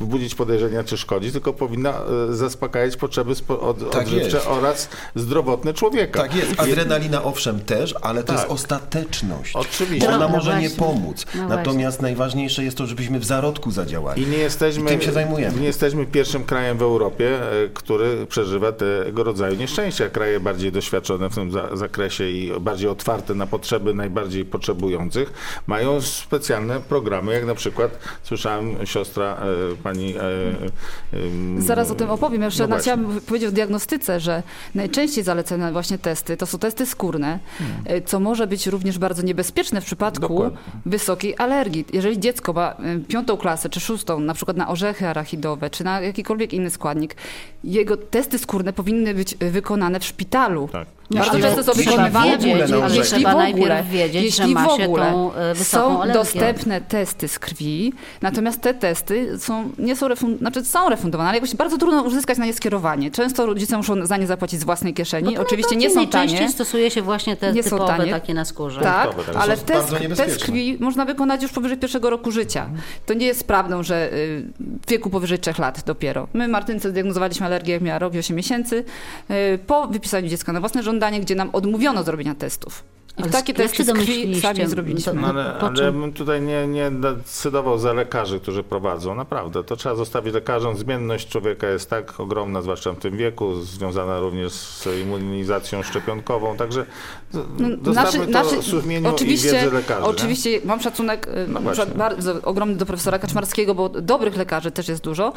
budzić podejrzenia, czy szkodzi, tylko powinna e, zaspokajać potrzeby od, tak odżywcze jest. oraz zdrowotne człowieka. Tak jest. Adrenalina owszem też, ale to tak. jest ostateczność. Oczywiście. Ona no może właśnie. nie pomóc. No Natomiast najważniejsze jest to, żebyśmy w zarodku zadziałali. I nie jesteśmy, I tym się zajmujemy. Nie jesteśmy pierwszym krajem w Europie, e, który przeżywa tego rodzaju nieszczęścia. Kraje bardziej doświadczone doświadczone w tym za zakresie i bardziej otwarte na potrzeby najbardziej potrzebujących, mają specjalne programy, jak na przykład słyszałem siostra e, pani... E, e, Zaraz o tym opowiem. Jeszcze no chciałam powiedzieć o diagnostyce, że najczęściej zalecane właśnie testy to są testy skórne, e, co może być również bardzo niebezpieczne w przypadku Dokładnie. wysokiej alergii. Jeżeli dziecko ma piątą klasę czy szóstą, na przykład na orzechy arachidowe, czy na jakikolwiek inny składnik, jego testy skórne powinny być e, wykonane w szpitalu. Tak. Bardzo często są wykonywane, wiedzieć, ale jeśli trzeba w najpierw ogóle, wiedzieć, że jeśli ma w ogóle wysoką są alergię. dostępne testy z krwi, natomiast te testy są, nie są, refund, znaczy są refundowane, ale jakoś bardzo trudno uzyskać na nie skierowanie. Często rodzice muszą za nie zapłacić z własnej kieszeni. No Oczywiście nie są najczęściej tanie. stosuje się właśnie te Nie są typowe tanie. takie na skórze. Tak, tak. ale Są test, test krwi można wykonać już powyżej pierwszego roku życia. To nie jest prawdą, że y, w wieku powyżej 3 lat dopiero. My Martynce zdiagnozowaliśmy alergię, jak miała rok i 8 miesięcy, y, po wypisaniu dziecka na własne żądanie, gdzie nam odmówiono zrobienia testów. I Ale takie testy z krwi sami zrobiliśmy. To- No ale, ale bym tutaj nie, nie decydował za lekarzy, którzy prowadzą. Naprawdę, to trzeba zostawić lekarzom. Zmienność człowieka jest tak ogromna, zwłaszcza w tym wieku, związana również z immunizacją szczepionkową. Także No, to sumieniu oczywiście, i wiedzy lekarzy. nie? Oczywiście mam szacunek y, No ogromny do profesora Kaczmarskiego, bo dobrych lekarzy też jest dużo.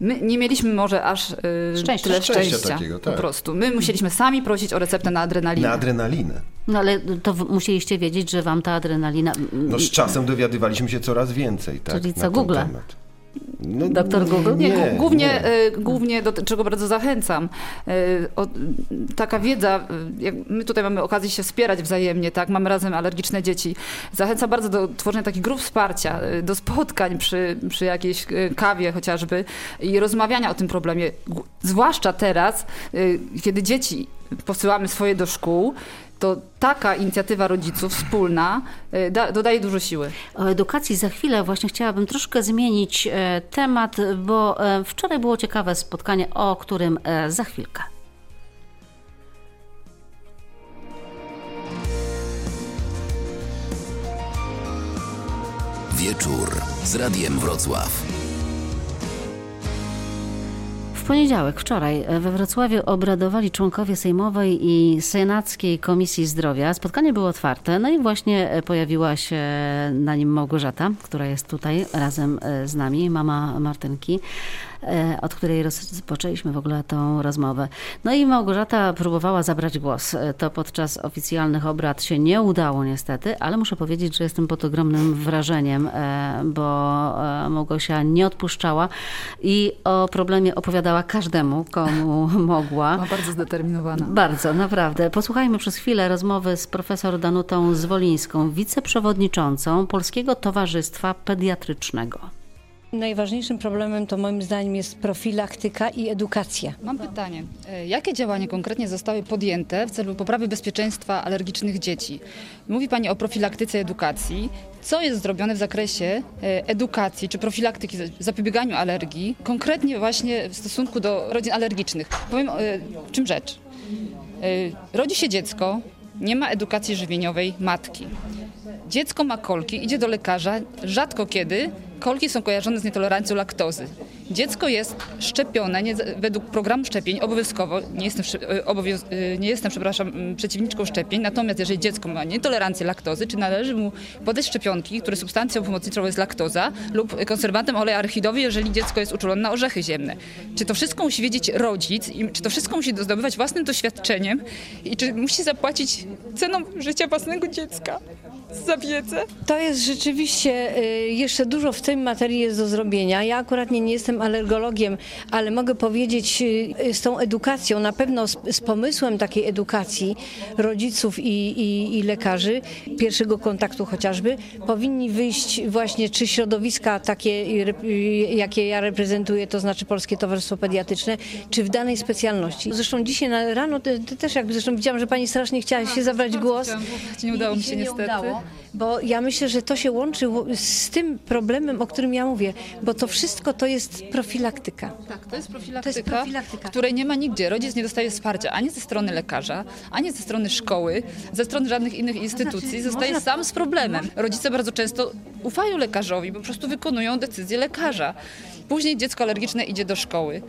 My nie mieliśmy może aż y, Szczęścia. tyle Szczęścia szczęścia. takiego, Po tak. prostu. My musieliśmy sami prosić o receptę na adrenalinę. Na adrenalinę. No ale to musieliście wiedzieć, że wam ta adrenalina... No z czasem dowiadywaliśmy się coraz więcej, tak, Czyli co, Google? temat. No, Doktor Google? Nie, Nie, głównie, nie. y, głównie do czego bardzo zachęcam. y, o, taka wiedza, y, jak my tutaj mamy okazję się wspierać wzajemnie, tak, mamy razem alergiczne dzieci. Zachęcam bardzo do tworzenia takich grup wsparcia, do spotkań przy, przy jakiejś kawie chociażby i rozmawiania o tym problemie. Zwłaszcza teraz, kiedy dzieci posyłamy swoje do szkół, to taka inicjatywa rodziców wspólna y, da, dodaje dużo siły. O edukacji za chwilę właśnie chciałabym troszkę zmienić e, temat, bo e, wczoraj było ciekawe spotkanie, o którym e, za chwilkę. Wieczór z Radiem Wrocław. Poniedziałek, wczoraj e, we Wrocławiu obradowali członkowie Sejmowej i Senackiej Komisji Zdrowia. Spotkanie było otwarte, no i właśnie e, pojawiła się na nim Małgorzata, która jest tutaj razem e, z nami, mama Martynki, od której rozpoczęliśmy w ogóle tą rozmowę. No i Małgorzata próbowała zabrać głos. E, To podczas oficjalnych obrad się nie udało niestety, ale muszę powiedzieć, że jestem pod ogromnym wrażeniem, e, bo e, Małgosia nie odpuszczała i o problemie opowiadała każdemu, komu <laughs> mogła. Była bardzo zdeterminowana. Bardzo, naprawdę. Posłuchajmy przez chwilę rozmowy z profesor Danutą Zwolińską, wiceprzewodniczącą Polskiego Towarzystwa Pediatrycznego. Najważniejszym problemem to moim zdaniem jest profilaktyka i edukacja. Mam pytanie. E, Jakie działania konkretnie zostały podjęte w celu poprawy bezpieczeństwa alergicznych dzieci? Mówi Pani o profilaktyce edukacji. Co jest zrobione w zakresie e, edukacji czy profilaktyki, zapobieganiu alergii, konkretnie właśnie w stosunku do rodzin alergicznych? Powiem, e, w czym rzecz. Rodzi się dziecko, nie ma edukacji żywieniowej matki. Dziecko ma kolki, idzie do lekarza, rzadko kiedy kolki są kojarzone z nietolerancją laktozy. Dziecko jest szczepione nie, według programu szczepień obowiązkowo, nie jestem, e, obowiąz, e, nie jestem przepraszam, m, przeciwniczką szczepień, natomiast jeżeli dziecko ma nietolerancję laktozy, czy należy mu podać szczepionki, które substancją pomocniczą jest laktoza lub konserwantem oleju archidowy, jeżeli dziecko jest uczulone na orzechy ziemne. Czy to wszystko musi wiedzieć rodzic i czy to wszystko musi zdobywać własnym doświadczeniem i czy musi zapłacić ceną życia własnego dziecka za wiedzę? To jest rzeczywiście, y, jeszcze dużo w tej materii jest do zrobienia. Ja akurat nie, nie jestem alergologiem, ale mogę powiedzieć y, z tą edukacją, na pewno z, z pomysłem takiej edukacji rodziców i, i, i lekarzy, pierwszego kontaktu chociażby, powinni wyjść właśnie czy środowiska takie, y, y, jakie ja reprezentuję, to znaczy Polskie Towarzystwo Pediatryczne, czy w danej specjalności. Zresztą dzisiaj na rano te, te też jak zresztą widziałam, że pani strasznie chciała się zabrać głos. Nie udało mi się niestety. udało, bo ja myślę, że to się łączy z tym problemem, o którym ja mówię, bo to wszystko to jest profilaktyka. Tak, to jest To profilaktyka, jest profilaktyka. której nie ma nigdzie. Rodzic nie dostaje wsparcia ani ze strony lekarza, ani ze strony szkoły, ze strony żadnych innych instytucji. znaczy, Zostaje można- sam z problemem. Rodzice bardzo często ufają lekarzowi, po prostu wykonują decyzję lekarza. Później dziecko alergiczne idzie do szkoły.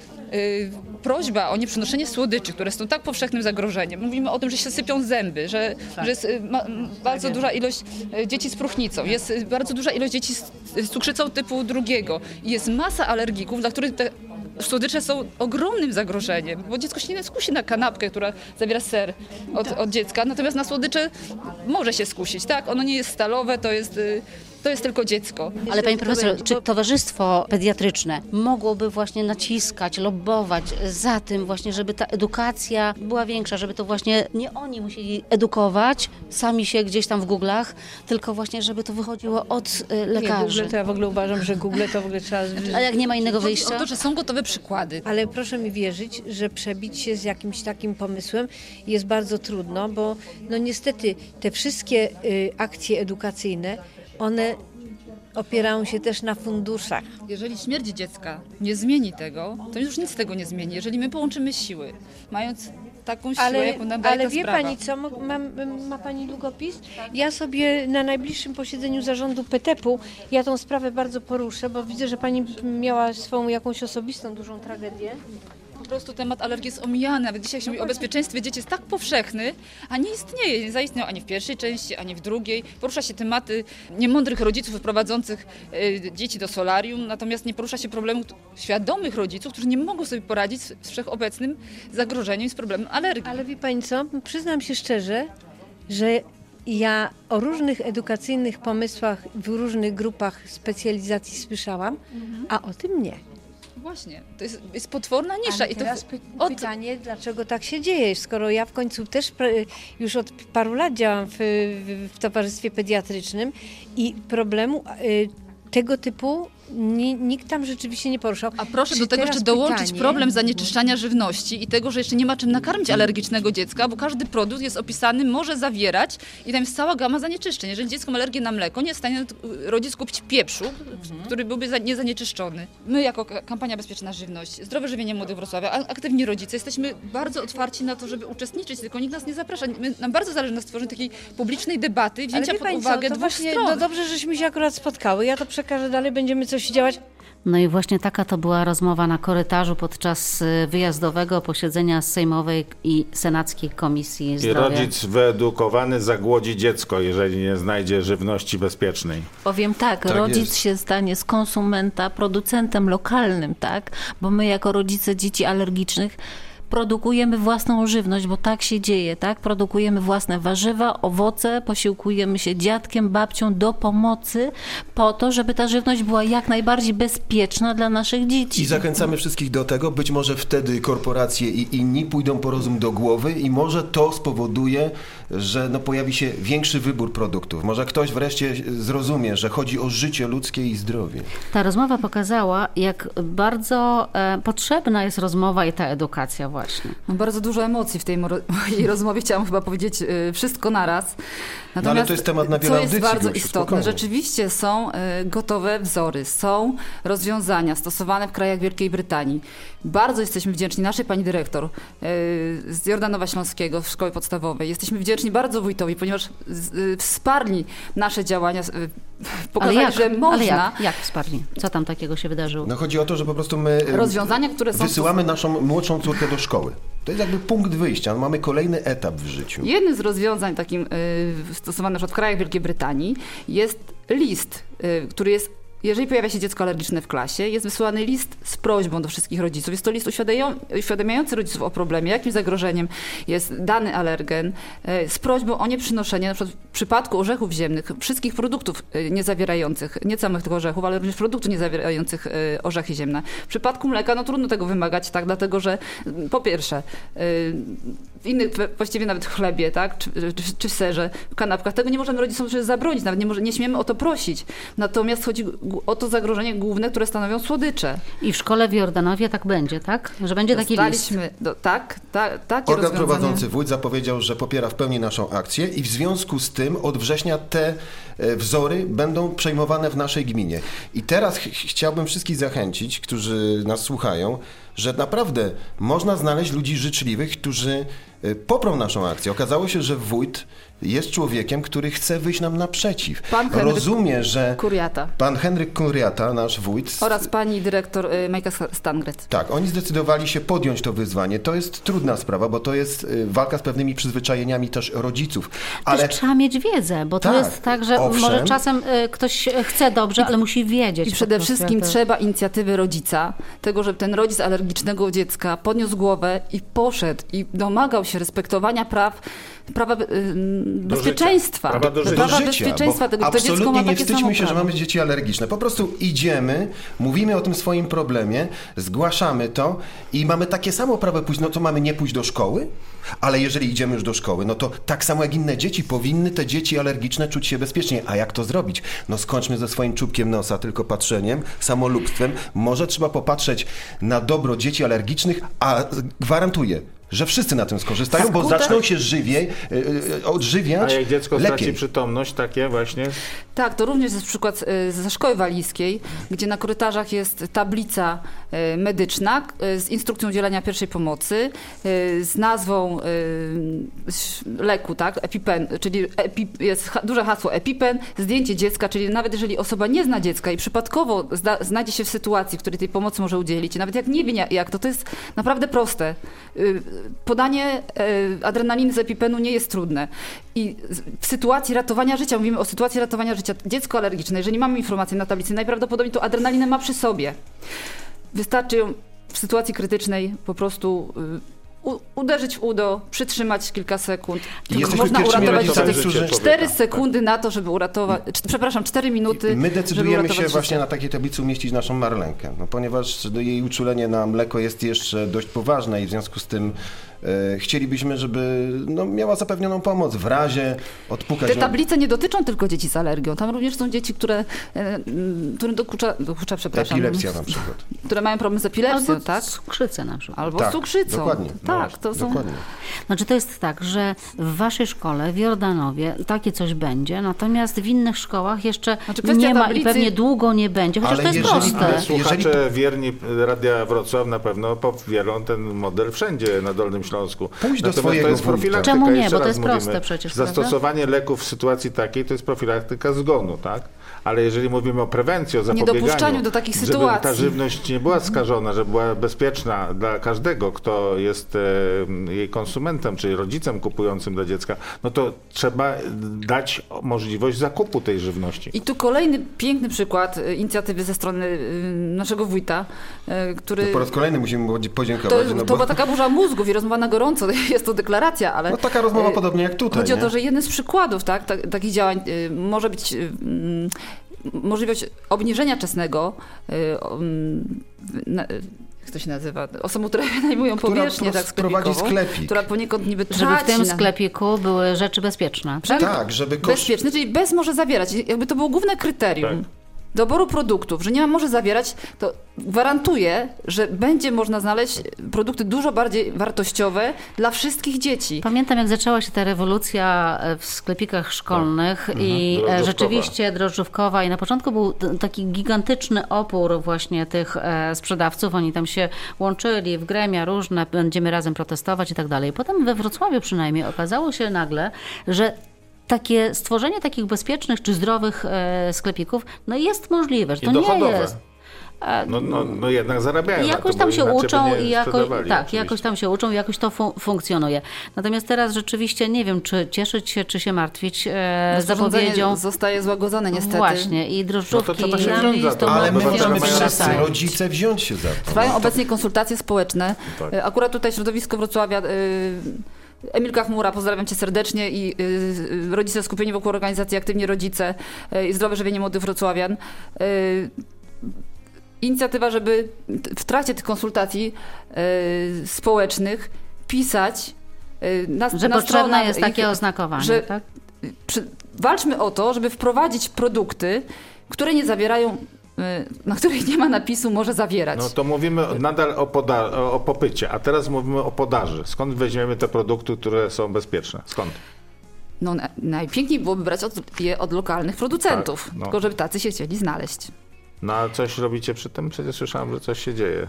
Prośba o nieprzynoszenie słodyczy, które są tak powszechnym zagrożeniem. Mówimy o tym, że się sypią zęby, że, że jest y, ma, bardzo duża ilość dzieci z próchnicą, jest bardzo duża ilość dzieci z, cukrzycą typu drugiego. Jest masa alergików, dla których te słodycze są ogromnym zagrożeniem, bo dziecko się nie skusi na kanapkę, która zawiera ser od, od dziecka, natomiast na słodycze może się skusić, tak? Ono nie jest stalowe, to jest, y, to jest tylko dziecko. Ale pani profesor, czy towarzystwo pediatryczne mogłoby właśnie naciskać, lobbować za tym właśnie, żeby ta edukacja była większa, żeby to właśnie nie oni musieli edukować, sami się gdzieś tam w Google'ach, tylko właśnie, żeby to wychodziło od y, Nie, lekarzy. Google to ja w ogóle uważam, że Google to w ogóle trzeba... A jak nie ma innego wyjścia? o to, że są gotowe przykłady. Ale proszę mi wierzyć, że przebić się z jakimś takim pomysłem jest bardzo trudno, bo no niestety te wszystkie y, akcje edukacyjne, one opierają się też na funduszach. Jeżeli śmierć dziecka nie zmieni tego, to już nic tego nie zmieni. Jeżeli my połączymy siły, mając taką siłę, Ale, jaką nam daje ale ta wie sprawa. pani co, mam, ma pani długopis? Ja sobie na najbliższym posiedzeniu zarządu PTP-u, ja tą sprawę bardzo poruszę, bo widzę, że pani miała swoją jakąś osobistą dużą tragedię. Po prostu temat alergii jest omijany. Nawet dzisiaj się mówi o bezpieczeństwie dzieci jest tak powszechny, a nie istnieje. Nie zaistniał ani w pierwszej części, ani w drugiej. Porusza się tematy niemądrych rodziców wyprowadzących y, dzieci do solarium, natomiast nie porusza się problemu świadomych rodziców, którzy nie mogą sobie poradzić z wszechobecnym zagrożeniem i z problemem alergii. Ale wie pani co, przyznam się szczerze, że ja o różnych edukacyjnych pomysłach w różnych grupach specjalizacji słyszałam, a o tym nie. Właśnie, to jest, jest potworna nisza. Ale I to teraz w- py- pytanie, dlaczego tak się dzieje, skoro ja w końcu też już od paru lat działam w, w, w towarzystwie pediatrycznym i problemu y, tego typu ni, nikt tam rzeczywiście nie poruszał. A proszę Czy do tego jeszcze dołączyć pytanie- problem zanieczyszczania żywności i tego, że jeszcze nie ma czym nakarmić alergicznego dziecka, bo każdy produkt jest opisany, może zawierać i tam jest cała gama zanieczyszczeń. Jeżeli dziecko ma alergię na mleko, nie jest w stanie rodzic kupić pieprzu, który byłby za- niezanieczyszczony. My jako kampania Bezpieczna Żywność, Zdrowe Żywienie Młodych Wrocławia, aktywni rodzice, jesteśmy bardzo otwarci na to, żeby uczestniczyć, tylko nikt nas nie zaprasza. My, nam bardzo zależy na stworzeniu takiej publicznej debaty, wzięcia pod pani co, uwagę to dwóch właśnie, stron. no dobrze, żeśmy się akurat spotkały. Ja to przekażę dalej, będziemy coś działać. No i właśnie taka to była rozmowa na korytarzu podczas y, wyjazdowego posiedzenia Sejmowej i Senackiej Komisji I Zdrowia. rodzic wyedukowany zagłodzi dziecko, jeżeli nie znajdzie żywności bezpiecznej. Powiem tak, Tak rodzic jest. się stanie z konsumenta producentem lokalnym, tak? Bo my jako rodzice dzieci alergicznych produkujemy własną żywność, bo tak się dzieje, tak? Produkujemy własne warzywa, owoce, posiłkujemy się dziadkiem, babcią do pomocy po to, żeby ta żywność była jak najbardziej bezpieczna dla naszych dzieci. I zachęcamy wszystkich do tego. Być może wtedy korporacje i inni pójdą po rozum do głowy i może to spowoduje, że no pojawi się większy wybór produktów. Może ktoś wreszcie zrozumie, że chodzi o życie ludzkie i zdrowie. Ta rozmowa pokazała, jak bardzo e, potrzebna jest rozmowa i ta edukacja właśnie. No, bardzo dużo emocji w tej <laughs> mojej rozmowie. Chciałam chyba powiedzieć y, wszystko naraz. No, ale to jest temat na wiele co jest bardzo istotne, spokojnie. rzeczywiście są y, gotowe wzory, są rozwiązania stosowane w krajach Wielkiej Brytanii. Bardzo jesteśmy wdzięczni naszej pani dyrektor y, z Jordanowa Śląskiego w szkole podstawowej. Jesteśmy wdzięczni bardzo wójtowi, ponieważ y, wsparli nasze działania, y, pokazali, ale jak? że Ale można. jak? Jak wsparli? Co tam takiego się wydarzyło? No chodzi o to, że po prostu my e, Rozwiązania, które są wysyłamy naszą młodszą córkę do szkoły. To jest jakby punkt wyjścia. No, mamy kolejny etap w życiu. Jednym z rozwiązań takim y, stosowanych w krajach Wielkiej Brytanii jest list, y, który jest jeżeli pojawia się dziecko alergiczne w klasie, jest wysyłany list z prośbą do wszystkich rodziców. Jest to list uświadamiają- uświadamiający rodziców o problemie, jakim zagrożeniem jest dany alergen, y, z prośbą o nieprzynoszenie, na przykład w przypadku orzechów ziemnych, wszystkich produktów y, nie zawierających, nie samych tych orzechów, ale również produktów nie zawierających y, orzechy ziemne. W przypadku mleka, no trudno tego wymagać, tak, dlatego że po pierwsze, innych, właściwie nawet w chlebie, tak, czy, czy, czy w serze, w kanapkach, tego nie możemy rodzicom przecież zabronić, nawet nie, może, nie śmiemy o to prosić. Natomiast chodzi o to zagrożenie główne, które stanowią słodycze. I w szkole w Jordanowie tak będzie, tak? Że będzie taki list. Do, tak, tak, takie Organ prowadzący wójt zapowiedział, że popiera w pełni naszą akcję i w związku z tym od września te e, wzory będą przejmowane w naszej gminie. I teraz ch- chciałbym wszystkich zachęcić, którzy nas słuchają, że naprawdę można znaleźć ludzi życzliwych, którzy poprą naszą akcję. Okazało się, że wójt jest człowiekiem, który chce wyjść nam naprzeciw. Pan Henryk Rozumie, że Kuriata. pan Henryk Kuriata, nasz wójt, Oraz pani dyrektor y, Majka Stangret. tak, oni zdecydowali się podjąć to wyzwanie. To jest trudna sprawa, bo to jest y, walka z pewnymi przyzwyczajeniami też rodziców. Ale Też trzeba mieć wiedzę, bo to Tak, jest tak, że owszem. może czasem y, ktoś chce dobrze, ale musi wiedzieć. I przede wszystkim to- trzeba inicjatywy rodzica, tego, żeby ten rodzic alergicznego dziecka podniósł głowę i poszedł i domagał się respektowania praw, prawa y, bezpieczeństwa. Prawa do życia. Prawa do życia, bezpieczeństwa bo tego. To dziecko ma nie takie wstydźmy się, że mamy dzieci alergiczne. Po prostu idziemy, mówimy o tym swoim problemie, zgłaszamy to i mamy takie samo prawo pójść. No to mamy nie pójść do szkoły? Ale jeżeli idziemy już do szkoły, no to tak samo jak inne dzieci, powinny te dzieci alergiczne czuć się bezpiecznie. A jak to zrobić? No skończmy ze swoim czubkiem nosa, tylko patrzeniem, samolubstwem. Może trzeba popatrzeć na dobro dzieci alergicznych, a gwarantuję, że wszyscy na tym skorzystają, bo Skutek- zaczną się żywiej, y, y, A odżywiać jak dziecko straci lepiej. przytomność, takie właśnie, Tak, to również jest przykład y, ze szkoły walijskiej, gdzie na korytarzach jest tablica medyczna z instrukcją udzielania pierwszej pomocy, z nazwą leku, tak, EpiPen, czyli epi, jest duże hasło EpiPen, zdjęcie dziecka, czyli nawet jeżeli osoba nie zna dziecka i przypadkowo zda, znajdzie się w sytuacji, w której tej pomocy może udzielić, i nawet jak nie wie jak, to to jest naprawdę proste. Podanie y, adrenaliny z EpiPenu nie jest trudne. I w sytuacji ratowania życia, mówimy o sytuacji ratowania życia, dziecko alergiczne, jeżeli mamy informację na tablicy, najprawdopodobniej to adrenalinę ma przy sobie. Wystarczy ją w sytuacji krytycznej po prostu y, uderzyć w udo, przytrzymać kilka sekund. Można uratować życie. którzy- Cztery sekundy na to, żeby uratować, przepraszam, cztery minuty, My decydujemy się właśnie życie. na takiej tablicy umieścić naszą Marlenkę, no, ponieważ jej uczulenie na mleko jest jeszcze dość poważne i w związku z tym chcielibyśmy, żeby no, miała zapewnioną pomoc w razie odpukać. Te no, tablice nie dotyczą tylko dzieci z alergią. Tam również są dzieci, które, e, którym dokucza, dokucza przepraszam, epilepsja na przykład. które mają problem z epilepsją, Albo tak? cukrzycę na przykład. Albo Tak, z cukrzycą. dokładnie. Tak, to są... Dokładnie. Znaczy to jest tak, że w waszej szkole w Jordanowie takie coś będzie, natomiast w innych szkołach jeszcze Znaczy, nie ma i tablicy- pewnie długo nie będzie, chociaż Ale to jest jeżeli- proste. ale słuchacze wierni Radia Wrocław na pewno powielą ten model wszędzie na Dolnym Śląsku. Pójdź do swojego to jest profilaktyka. Czemu nie? Bo to jest mówimy, proste przecież, prawda? Zastosowanie leków w sytuacji takiej to jest profilaktyka zgonu, tak? Ale jeżeli mówimy o prewencji, o zapobieganiu, Niedopuszczaniu do takich żeby sytuacji. ta żywność nie była skażona, żeby była bezpieczna dla każdego, kto jest jej konsumentem, czy rodzicem kupującym dla dziecka, no to trzeba dać możliwość zakupu tej żywności. I tu kolejny piękny przykład e, inicjatywy ze strony e, naszego wójta, e, który... To po raz kolejny musimy To, podziękować. to no, bo, była taka burza mózgów i rozmowa na gorąco, <laughs> jest to deklaracja, ale... no taka rozmowa e, podobnie jak tutaj. Chodzi o nie? to, że jeden z przykładów tak, ta, takich działań y, może być y, mm, możliwość obniżenia czesnego y, o, mm, y, jak to się nazywa? Osobom, które <laughs> wynajmują powierzchnię tak prowadzi sklepikową, sklepik. która poniekąd niby Żeby w traci tym na- sklepiku były rzeczy bezpieczne. Tak? Tak, żeby koszt... bezpieczny, czyli bez może zawierać. Jakby to było główne kryterium. Tak. Doboru produktów, że nie ma może zawierać, to gwarantuję, że będzie można znaleźć produkty dużo bardziej wartościowe dla wszystkich dzieci. Pamiętam, jak zaczęła się ta rewolucja e, w sklepikach szkolnych i e, Drożdżówkowa. rzeczywiście drożdżówkowa i na początku był taki gigantyczny opór właśnie tych e, sprzedawców. Oni tam się łączyli w gremia różne, będziemy razem protestować i tak dalej. Potem we Wrocławiu przynajmniej okazało się nagle, że takie stworzenie takich bezpiecznych czy zdrowych e, sklepików no jest możliwe, że to nie jest. No, no, no jednak zarabiają jakoś to, tam bo się uczą i jakoś, tak, oczywiście. jakoś tam się uczą i jakoś to fun- funkcjonuje. Natomiast teraz rzeczywiście nie wiem, czy cieszyć się, czy się martwić e, Rozporządzenie zapowiedzią. zostaje złagodzone niestety. Właśnie, i No to drożdżówki. trzeba się i- wziąć i za z to, Ale my Obywatele możemy mają wszyscy, rację. rodzice, wziąć się za to. Trwają No. obecnie konsultacje społeczne. Tak. E, Akurat tutaj środowisko Wrocławia. y, Emilka Chmura, pozdrawiam cię serdecznie i y, y, rodzice skupieni wokół organizacji Aktywni Rodzice y, i Zdrowe Żywienie Młodych Wrocławian. Inicjatywa, żeby w trakcie tych konsultacji y, społecznych pisać y, na, Że na potrzebne stronach jest ich- takie oznakowanie, że- tak? przy, walczmy o to, żeby wprowadzić produkty, które nie zawierają, na których nie ma napisu może zawierać. No to mówimy nadal o, o o popycie, a teraz mówimy o podaży. Skąd weźmiemy te produkty, które są bezpieczne? Skąd? No, na, najpiękniej byłoby brać od, je od lokalnych producentów, Tak, no. tylko żeby tacy się chcieli znaleźć. No a coś robicie przy tym? Przecież słyszałem, że coś się dzieje.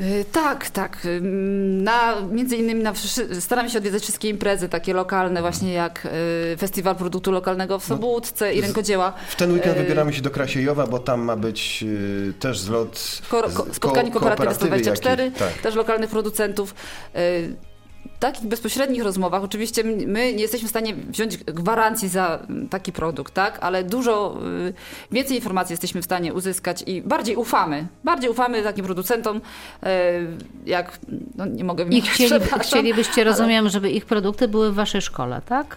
Y, Tak, tak. Ym, Na, między innymi na, staramy się odwiedzać wszystkie imprezy takie lokalne, właśnie jak y, Festiwal Produktu Lokalnego w Sobótce i Rękodzieła. W ten weekend Y, wybieramy się do Krasiejowa, bo tam ma być też zlot Ko- ko- ko- spotkanie Kooperatywy 124, jakiej- tak. też lokalnych producentów. W takich bezpośrednich rozmowach, oczywiście my nie jesteśmy w stanie wziąć gwarancji za taki produkt, tak? ale dużo y, więcej informacji jesteśmy w stanie uzyskać i bardziej ufamy. Bardziej ufamy takim producentom, y, jak, no nie mogę I wymieniać, chcieli, przepraszam, chcielibyście, ale- rozumiem, żeby ich produkty były w waszej szkole, tak?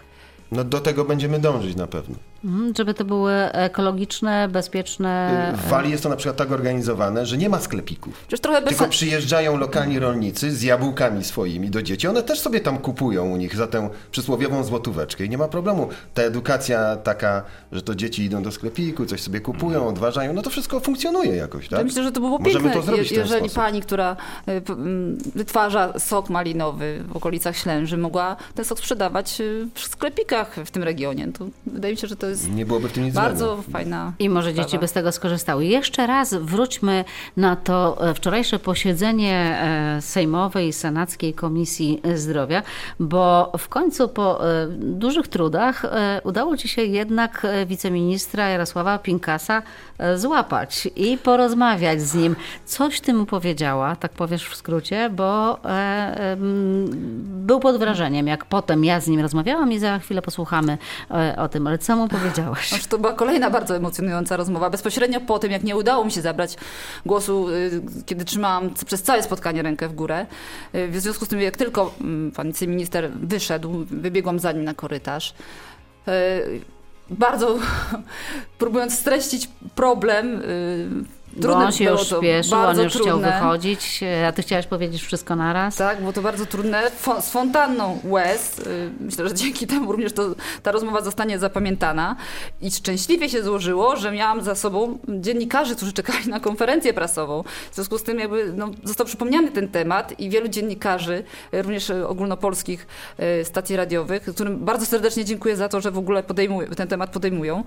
No do tego będziemy dążyć na pewno. Mhm, Żeby to były ekologiczne, bezpieczne. W Walii jest to na przykład tak organizowane, że nie ma sklepików. Trochę bez Tylko przyjeżdżają lokalni rolnicy z jabłkami swoimi do dzieci. One też sobie tam kupują u nich za tę przysłowiową złotóweczkę i nie ma problemu. Ta edukacja taka, że to dzieci idą do sklepiku, coś sobie kupują, odważają, no to wszystko funkcjonuje jakoś, tak? Ja myślę, że to było Możemy piękne, to zrobić je- jeżeli sposób. pani, która y, wytwarza sok malinowy w okolicach Ślęży, mogła ten sok sprzedawać y, w sklepikach w tym regionie. To wydaje mi się, że to jest Nie byłoby w tym nic bardzo złego. fajna I może dzieci by z tego skorzystały. Jeszcze raz wróćmy na to e, wczorajsze posiedzenie e, Sejmowej i Senackiej Komisji Zdrowia, bo w końcu po e, dużych trudach udało ci się jednak wiceministra Jarosława Pinkasa złapać i porozmawiać z nim. Coś ty mu powiedziała, tak powiesz w skrócie, bo był pod wrażeniem, jak potem ja z nim rozmawiałam i za chwilę posłuchamy e, o tym, ale co mu powiedziałaś? To była kolejna bardzo emocjonująca rozmowa. Bezpośrednio po tym, jak nie udało mi się zabrać głosu, y, kiedy trzymałam przez całe spotkanie rękę w górę. Y, W związku z tym, jak tylko mm, pan wiceminister wyszedł, wybiegłam za nim na korytarz. Y, Bardzo <laughs> próbując streścić problem. Y, Bo Trudne on się już spieszył, on już chciał trudne. wychodzić, a ty chciałaś powiedzieć wszystko naraz? Tak, było to bardzo trudne. Fo- z fontanną łez. y, Myślę, że dzięki temu również to, ta rozmowa zostanie zapamiętana. I szczęśliwie się złożyło, że miałam za sobą dziennikarzy, którzy czekali na konferencję prasową. W związku z tym jakby no, został przypomniany ten temat i wielu dziennikarzy, y, również y, ogólnopolskich stacji radiowych, którym bardzo serdecznie dziękuję za to, że w ogóle podejmują, ten temat podejmują,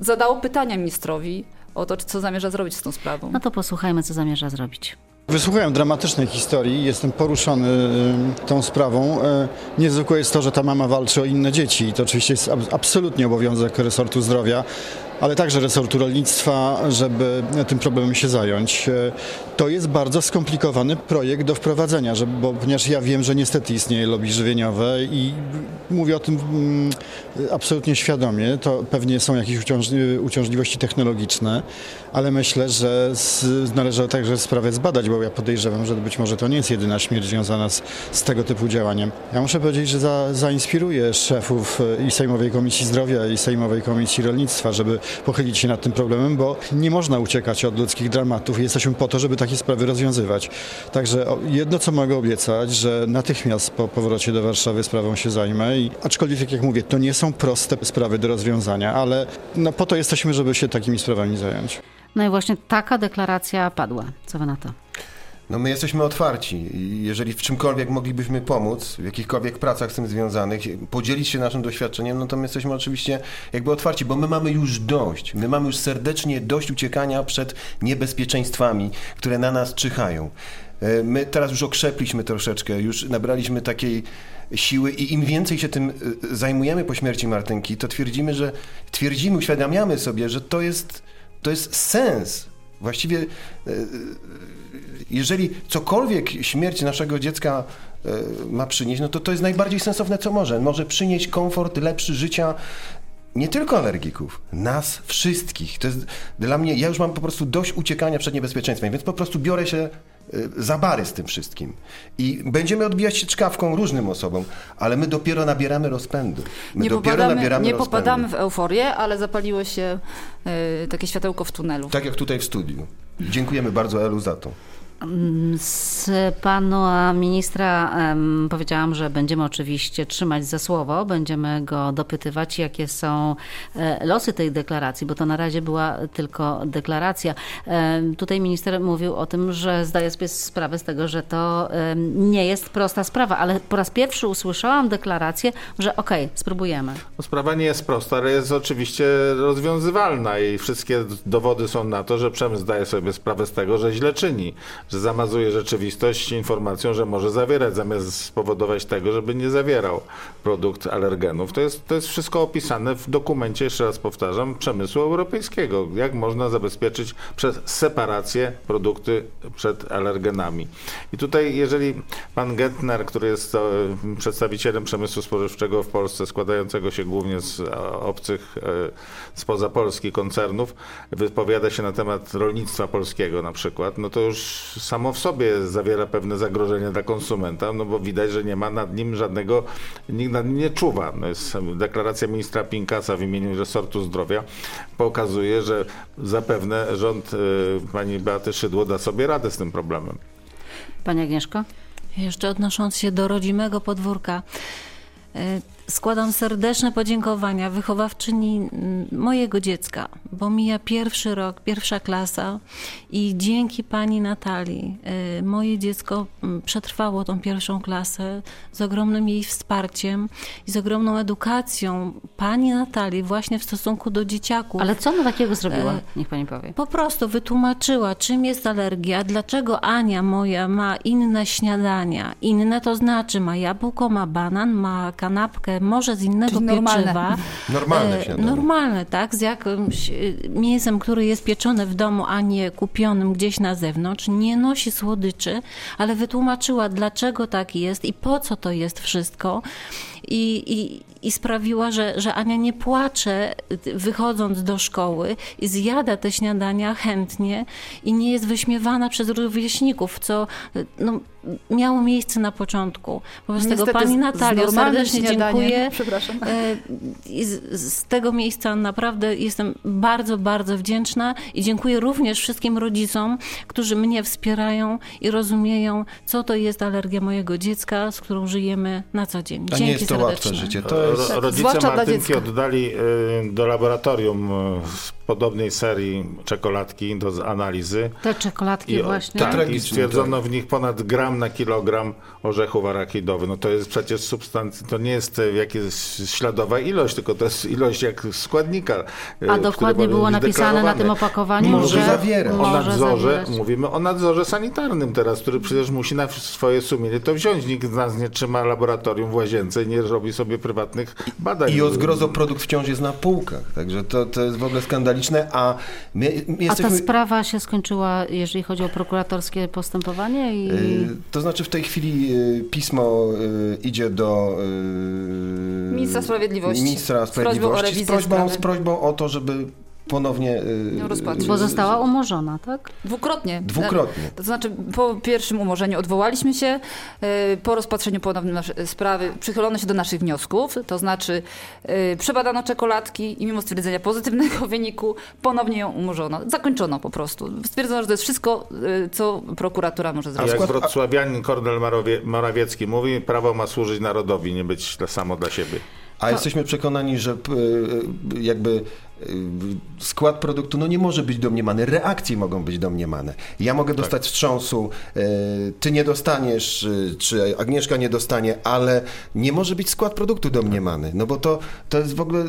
zadało pytania ministrowi o to, co zamierza zrobić z tą sprawą. No to posłuchajmy, co zamierza zrobić. Wysłuchałem dramatycznej historii, jestem poruszony y, tą sprawą. Y, Niezwykłe jest to, że ta mama walczy o inne dzieci i to oczywiście jest ab- absolutnie obowiązek resortu zdrowia, ale także resortu rolnictwa, żeby tym problemem się zająć. Y, To jest bardzo skomplikowany projekt do wprowadzenia, żeby, bo, ponieważ ja wiem, że niestety istnieje lobby żywieniowe i mówię o tym mm, absolutnie świadomie. To pewnie są jakieś uciąż, uciążliwości technologiczne, ale myślę, że należy także sprawę zbadać, bo ja podejrzewam, że być może to nie jest jedyna śmierć związana z, z tego typu działaniem. Ja muszę powiedzieć, że za, zainspiruję szefów e, i Sejmowej Komisji Zdrowia i Sejmowej Komisji Rolnictwa, żeby pochylić się nad tym problemem, bo nie można uciekać od ludzkich dramatów jesteśmy po to, żeby takie sprawy rozwiązywać. Także jedno, co mogę obiecać, że natychmiast po powrocie do Warszawy sprawą się zajmę i aczkolwiek, jak mówię, to nie są proste sprawy do rozwiązania, ale no, po to jesteśmy, żeby się takimi sprawami zająć. No i właśnie taka deklaracja padła. Co wy na to? No my jesteśmy otwarci jeżeli w czymkolwiek moglibyśmy pomóc, w jakichkolwiek pracach z tym związanych, podzielić się naszym doświadczeniem, no to my jesteśmy oczywiście jakby otwarci, bo my mamy już dość. My mamy już serdecznie dość uciekania przed niebezpieczeństwami, które na nas czyhają. E, My teraz już okrzepliśmy troszeczkę, już nabraliśmy takiej siły i im więcej się tym e, zajmujemy po śmierci Martynki, to twierdzimy, że twierdzimy, uświadamiamy sobie, że to jest, to jest sens. Właściwie e, jeżeli cokolwiek śmierć naszego dziecka e, ma przynieść, no to to jest najbardziej sensowne, co może. Może przynieść komfort, lepszy życia nie tylko alergików, nas wszystkich. To jest dla mnie, ja już mam po prostu dość uciekania przed niebezpieczeństwem, więc po prostu biorę się e, za bary z tym wszystkim. I będziemy odbijać się czkawką różnym osobom, ale my dopiero nabieramy rozpędu. My nie dopiero popadamy, nabieramy nie rozpędu. popadamy w euforię, ale zapaliło się y, takie światełko w tunelu. Tak jak tutaj w studiu. Dziękujemy bardzo Elu za to. Z pana ministra powiedziałam, że będziemy oczywiście trzymać za słowo, będziemy go dopytywać, jakie są e, losy tej deklaracji, bo to na razie była tylko deklaracja. Tutaj minister mówił o tym, że zdaje sobie sprawę z tego, że to nie jest prosta sprawa, ale po raz pierwszy usłyszałam deklarację, że okej, okay, spróbujemy. No, sprawa nie jest prosta, ale jest oczywiście rozwiązywalna i wszystkie dowody są na to, że przemysł zdaje sobie sprawę z tego, że źle czyni że zamazuje rzeczywistość informacją, że może zawierać, zamiast spowodować tego, żeby nie zawierał produkt alergenów. To jest, to jest wszystko opisane w dokumencie, jeszcze raz powtarzam, przemysłu europejskiego. Jak można zabezpieczyć przez separację produkty przed alergenami. I tutaj, jeżeli pan Gentner, który jest e, przedstawicielem przemysłu spożywczego w Polsce, składającego się głównie z e, obcych e, spoza Polski koncernów, wypowiada się na temat rolnictwa polskiego na przykład, no to już samo w sobie zawiera pewne zagrożenie dla konsumenta, no bo widać, że nie ma nad nim żadnego, nikt nad nim nie czuwa. No jest deklaracja ministra Pinkasa w imieniu resortu zdrowia pokazuje, że zapewne rząd y, pani Beaty Szydło da sobie radę z tym problemem. Pani Agnieszko? Jeszcze odnosząc się do rodzimego podwórka. Y, Składam serdeczne podziękowania wychowawczyni mojego dziecka, bo mija pierwszy rok, pierwsza klasa i dzięki pani Natalii y, moje dziecko przetrwało tą pierwszą klasę z ogromnym jej wsparciem i z ogromną edukacją pani Natalii właśnie w stosunku do dzieciaków. Ale co ona takiego zrobiła? E, Niech pani powie. Po prostu wytłumaczyła, czym jest alergia, dlaczego Ania moja ma inne śniadania. Inne to znaczy ma jabłko, ma banan, ma kanapkę, może z innego Czyli pieczywa. <laughs> Normalne. Normalne, e, normalne, tak, z jakimś e, mięsem, który jest pieczone w domu, a nie kupionym gdzieś na zewnątrz. Nie nosi słodyczy, ale wytłumaczyła, dlaczego tak jest i po co to jest wszystko. I, i, i sprawiła, że, że Ania nie płacze wychodząc do szkoły i zjada te śniadania chętnie i nie jest wyśmiewana przez rówieśników, co no, miało miejsce na początku. Wobec tego pani Natalia serdecznie dziękuję. Przepraszam. E, z, z, tego miejsca naprawdę jestem bardzo, bardzo wdzięczna i dziękuję również wszystkim rodzicom, którzy mnie wspierają i rozumieją, co to jest alergia mojego dziecka, z którą żyjemy na co dzień. Dzięki to łatwe życie. To jest... Rodzice Martynki oddali y, do laboratorium y, podobnej serii czekoladki do analizy. Te czekoladki I, właśnie. Tak, i stwierdzono w nich ponad gram na kilogram orzechów arachidowych. No to jest przecież substancja, to nie jest jakaś śladowa ilość, tylko to jest ilość jak składnika. A dokładnie było napisane na tym opakowaniu, może że zawiera. O nadzorze, zawierać. mówimy o nadzorze sanitarnym teraz, który przecież musi na swoje sumienie to wziąć. Nikt z nas nie trzyma laboratorium w łazience i nie robi sobie prywatnych badań. I o zgrozo produkt wciąż jest na półkach, także to, to jest w ogóle skandaliczne a my, my jesteśmy... A ta sprawa się skończyła, jeżeli chodzi o prokuratorskie postępowanie? I... Y, to znaczy w tej chwili y, pismo y, idzie do ministra sprawiedliwości, ministra sprawiedliwości z prośbą, z prośbą, z prośbą o to, żeby ponownie rozpatrzyć. Bo została umorzona, tak? Dwukrotnie. Dwukrotnie. To znaczy po pierwszym umorzeniu odwołaliśmy się, e, po rozpatrzeniu ponownym sprawy przychylono się do naszych wniosków, to znaczy e, przebadano czekoladki i mimo stwierdzenia pozytywnego <laughs> wyniku ponownie ją umorzono. Zakończono po prostu. Stwierdzono, że to jest wszystko, e, co prokuratura może zrobić. A jak wrocławianin Kornel Morawiecki mówi, prawo ma służyć narodowi, nie być samo dla siebie. A jesteśmy przekonani, że jakby Y, skład produktu no nie może być domniemany, reakcje mogą być domniemane. Ja mogę tak. dostać tak. wstrząsu, y, ty nie dostaniesz, y, czy Agnieszka nie dostanie, ale nie może być skład produktu domniemany, no bo to, to jest w ogóle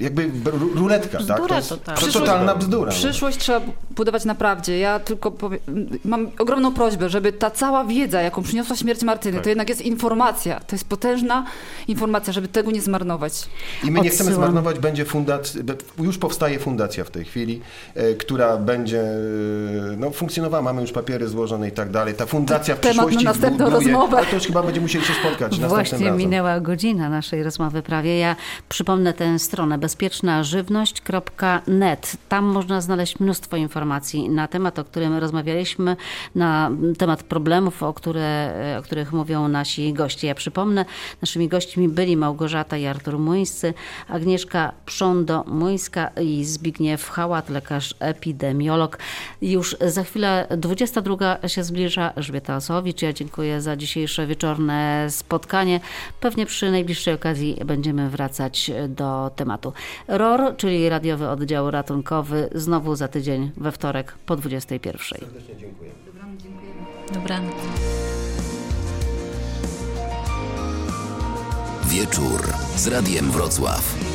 jakby ruletka, bzdura tak? To jest totalna, totalna bzdura. No. Przyszłość trzeba budować na prawdzie. Ja tylko powiem, mam ogromną prośbę, żeby ta cała wiedza, jaką przyniosła śmierć Martyny, tak. to jednak jest informacja, to jest potężna informacja, żeby tego nie zmarnować. I my nie chcemy zmarnować, będzie fundacja, już powstaje fundacja w tej chwili, e, która będzie e, no, funkcjonowała, mamy już papiery złożone i tak dalej. Ta fundacja w Temat przyszłości na następną buduje, rozmowę. ale to już chyba będziemy musieli się spotkać Właśnie razem. minęła godzina naszej rozmowy prawie. Ja przypomnę tę stronę bezpiecznażywność.net. Tam można znaleźć mnóstwo informacji na temat, o którym rozmawialiśmy, na temat problemów, o, które, o których mówią nasi goście. Ja przypomnę, naszymi gośćmi byli Małgorzata i Artur Muńscy, Agnieszka Przondo-Muńska, Stypka i Zbigniew Hałat, lekarz epidemiolog. Już za chwilę 22 się zbliża. Elżbieta Osowicz, ja dziękuję za dzisiejsze wieczorne spotkanie. Pewnie przy najbliższej okazji będziemy wracać do tematu. ROR, czyli radiowy oddział ratunkowy, znowu za tydzień we wtorek po 21. Serdecznie dziękuję. Dobranoc. Wieczór z Radiem Wrocław.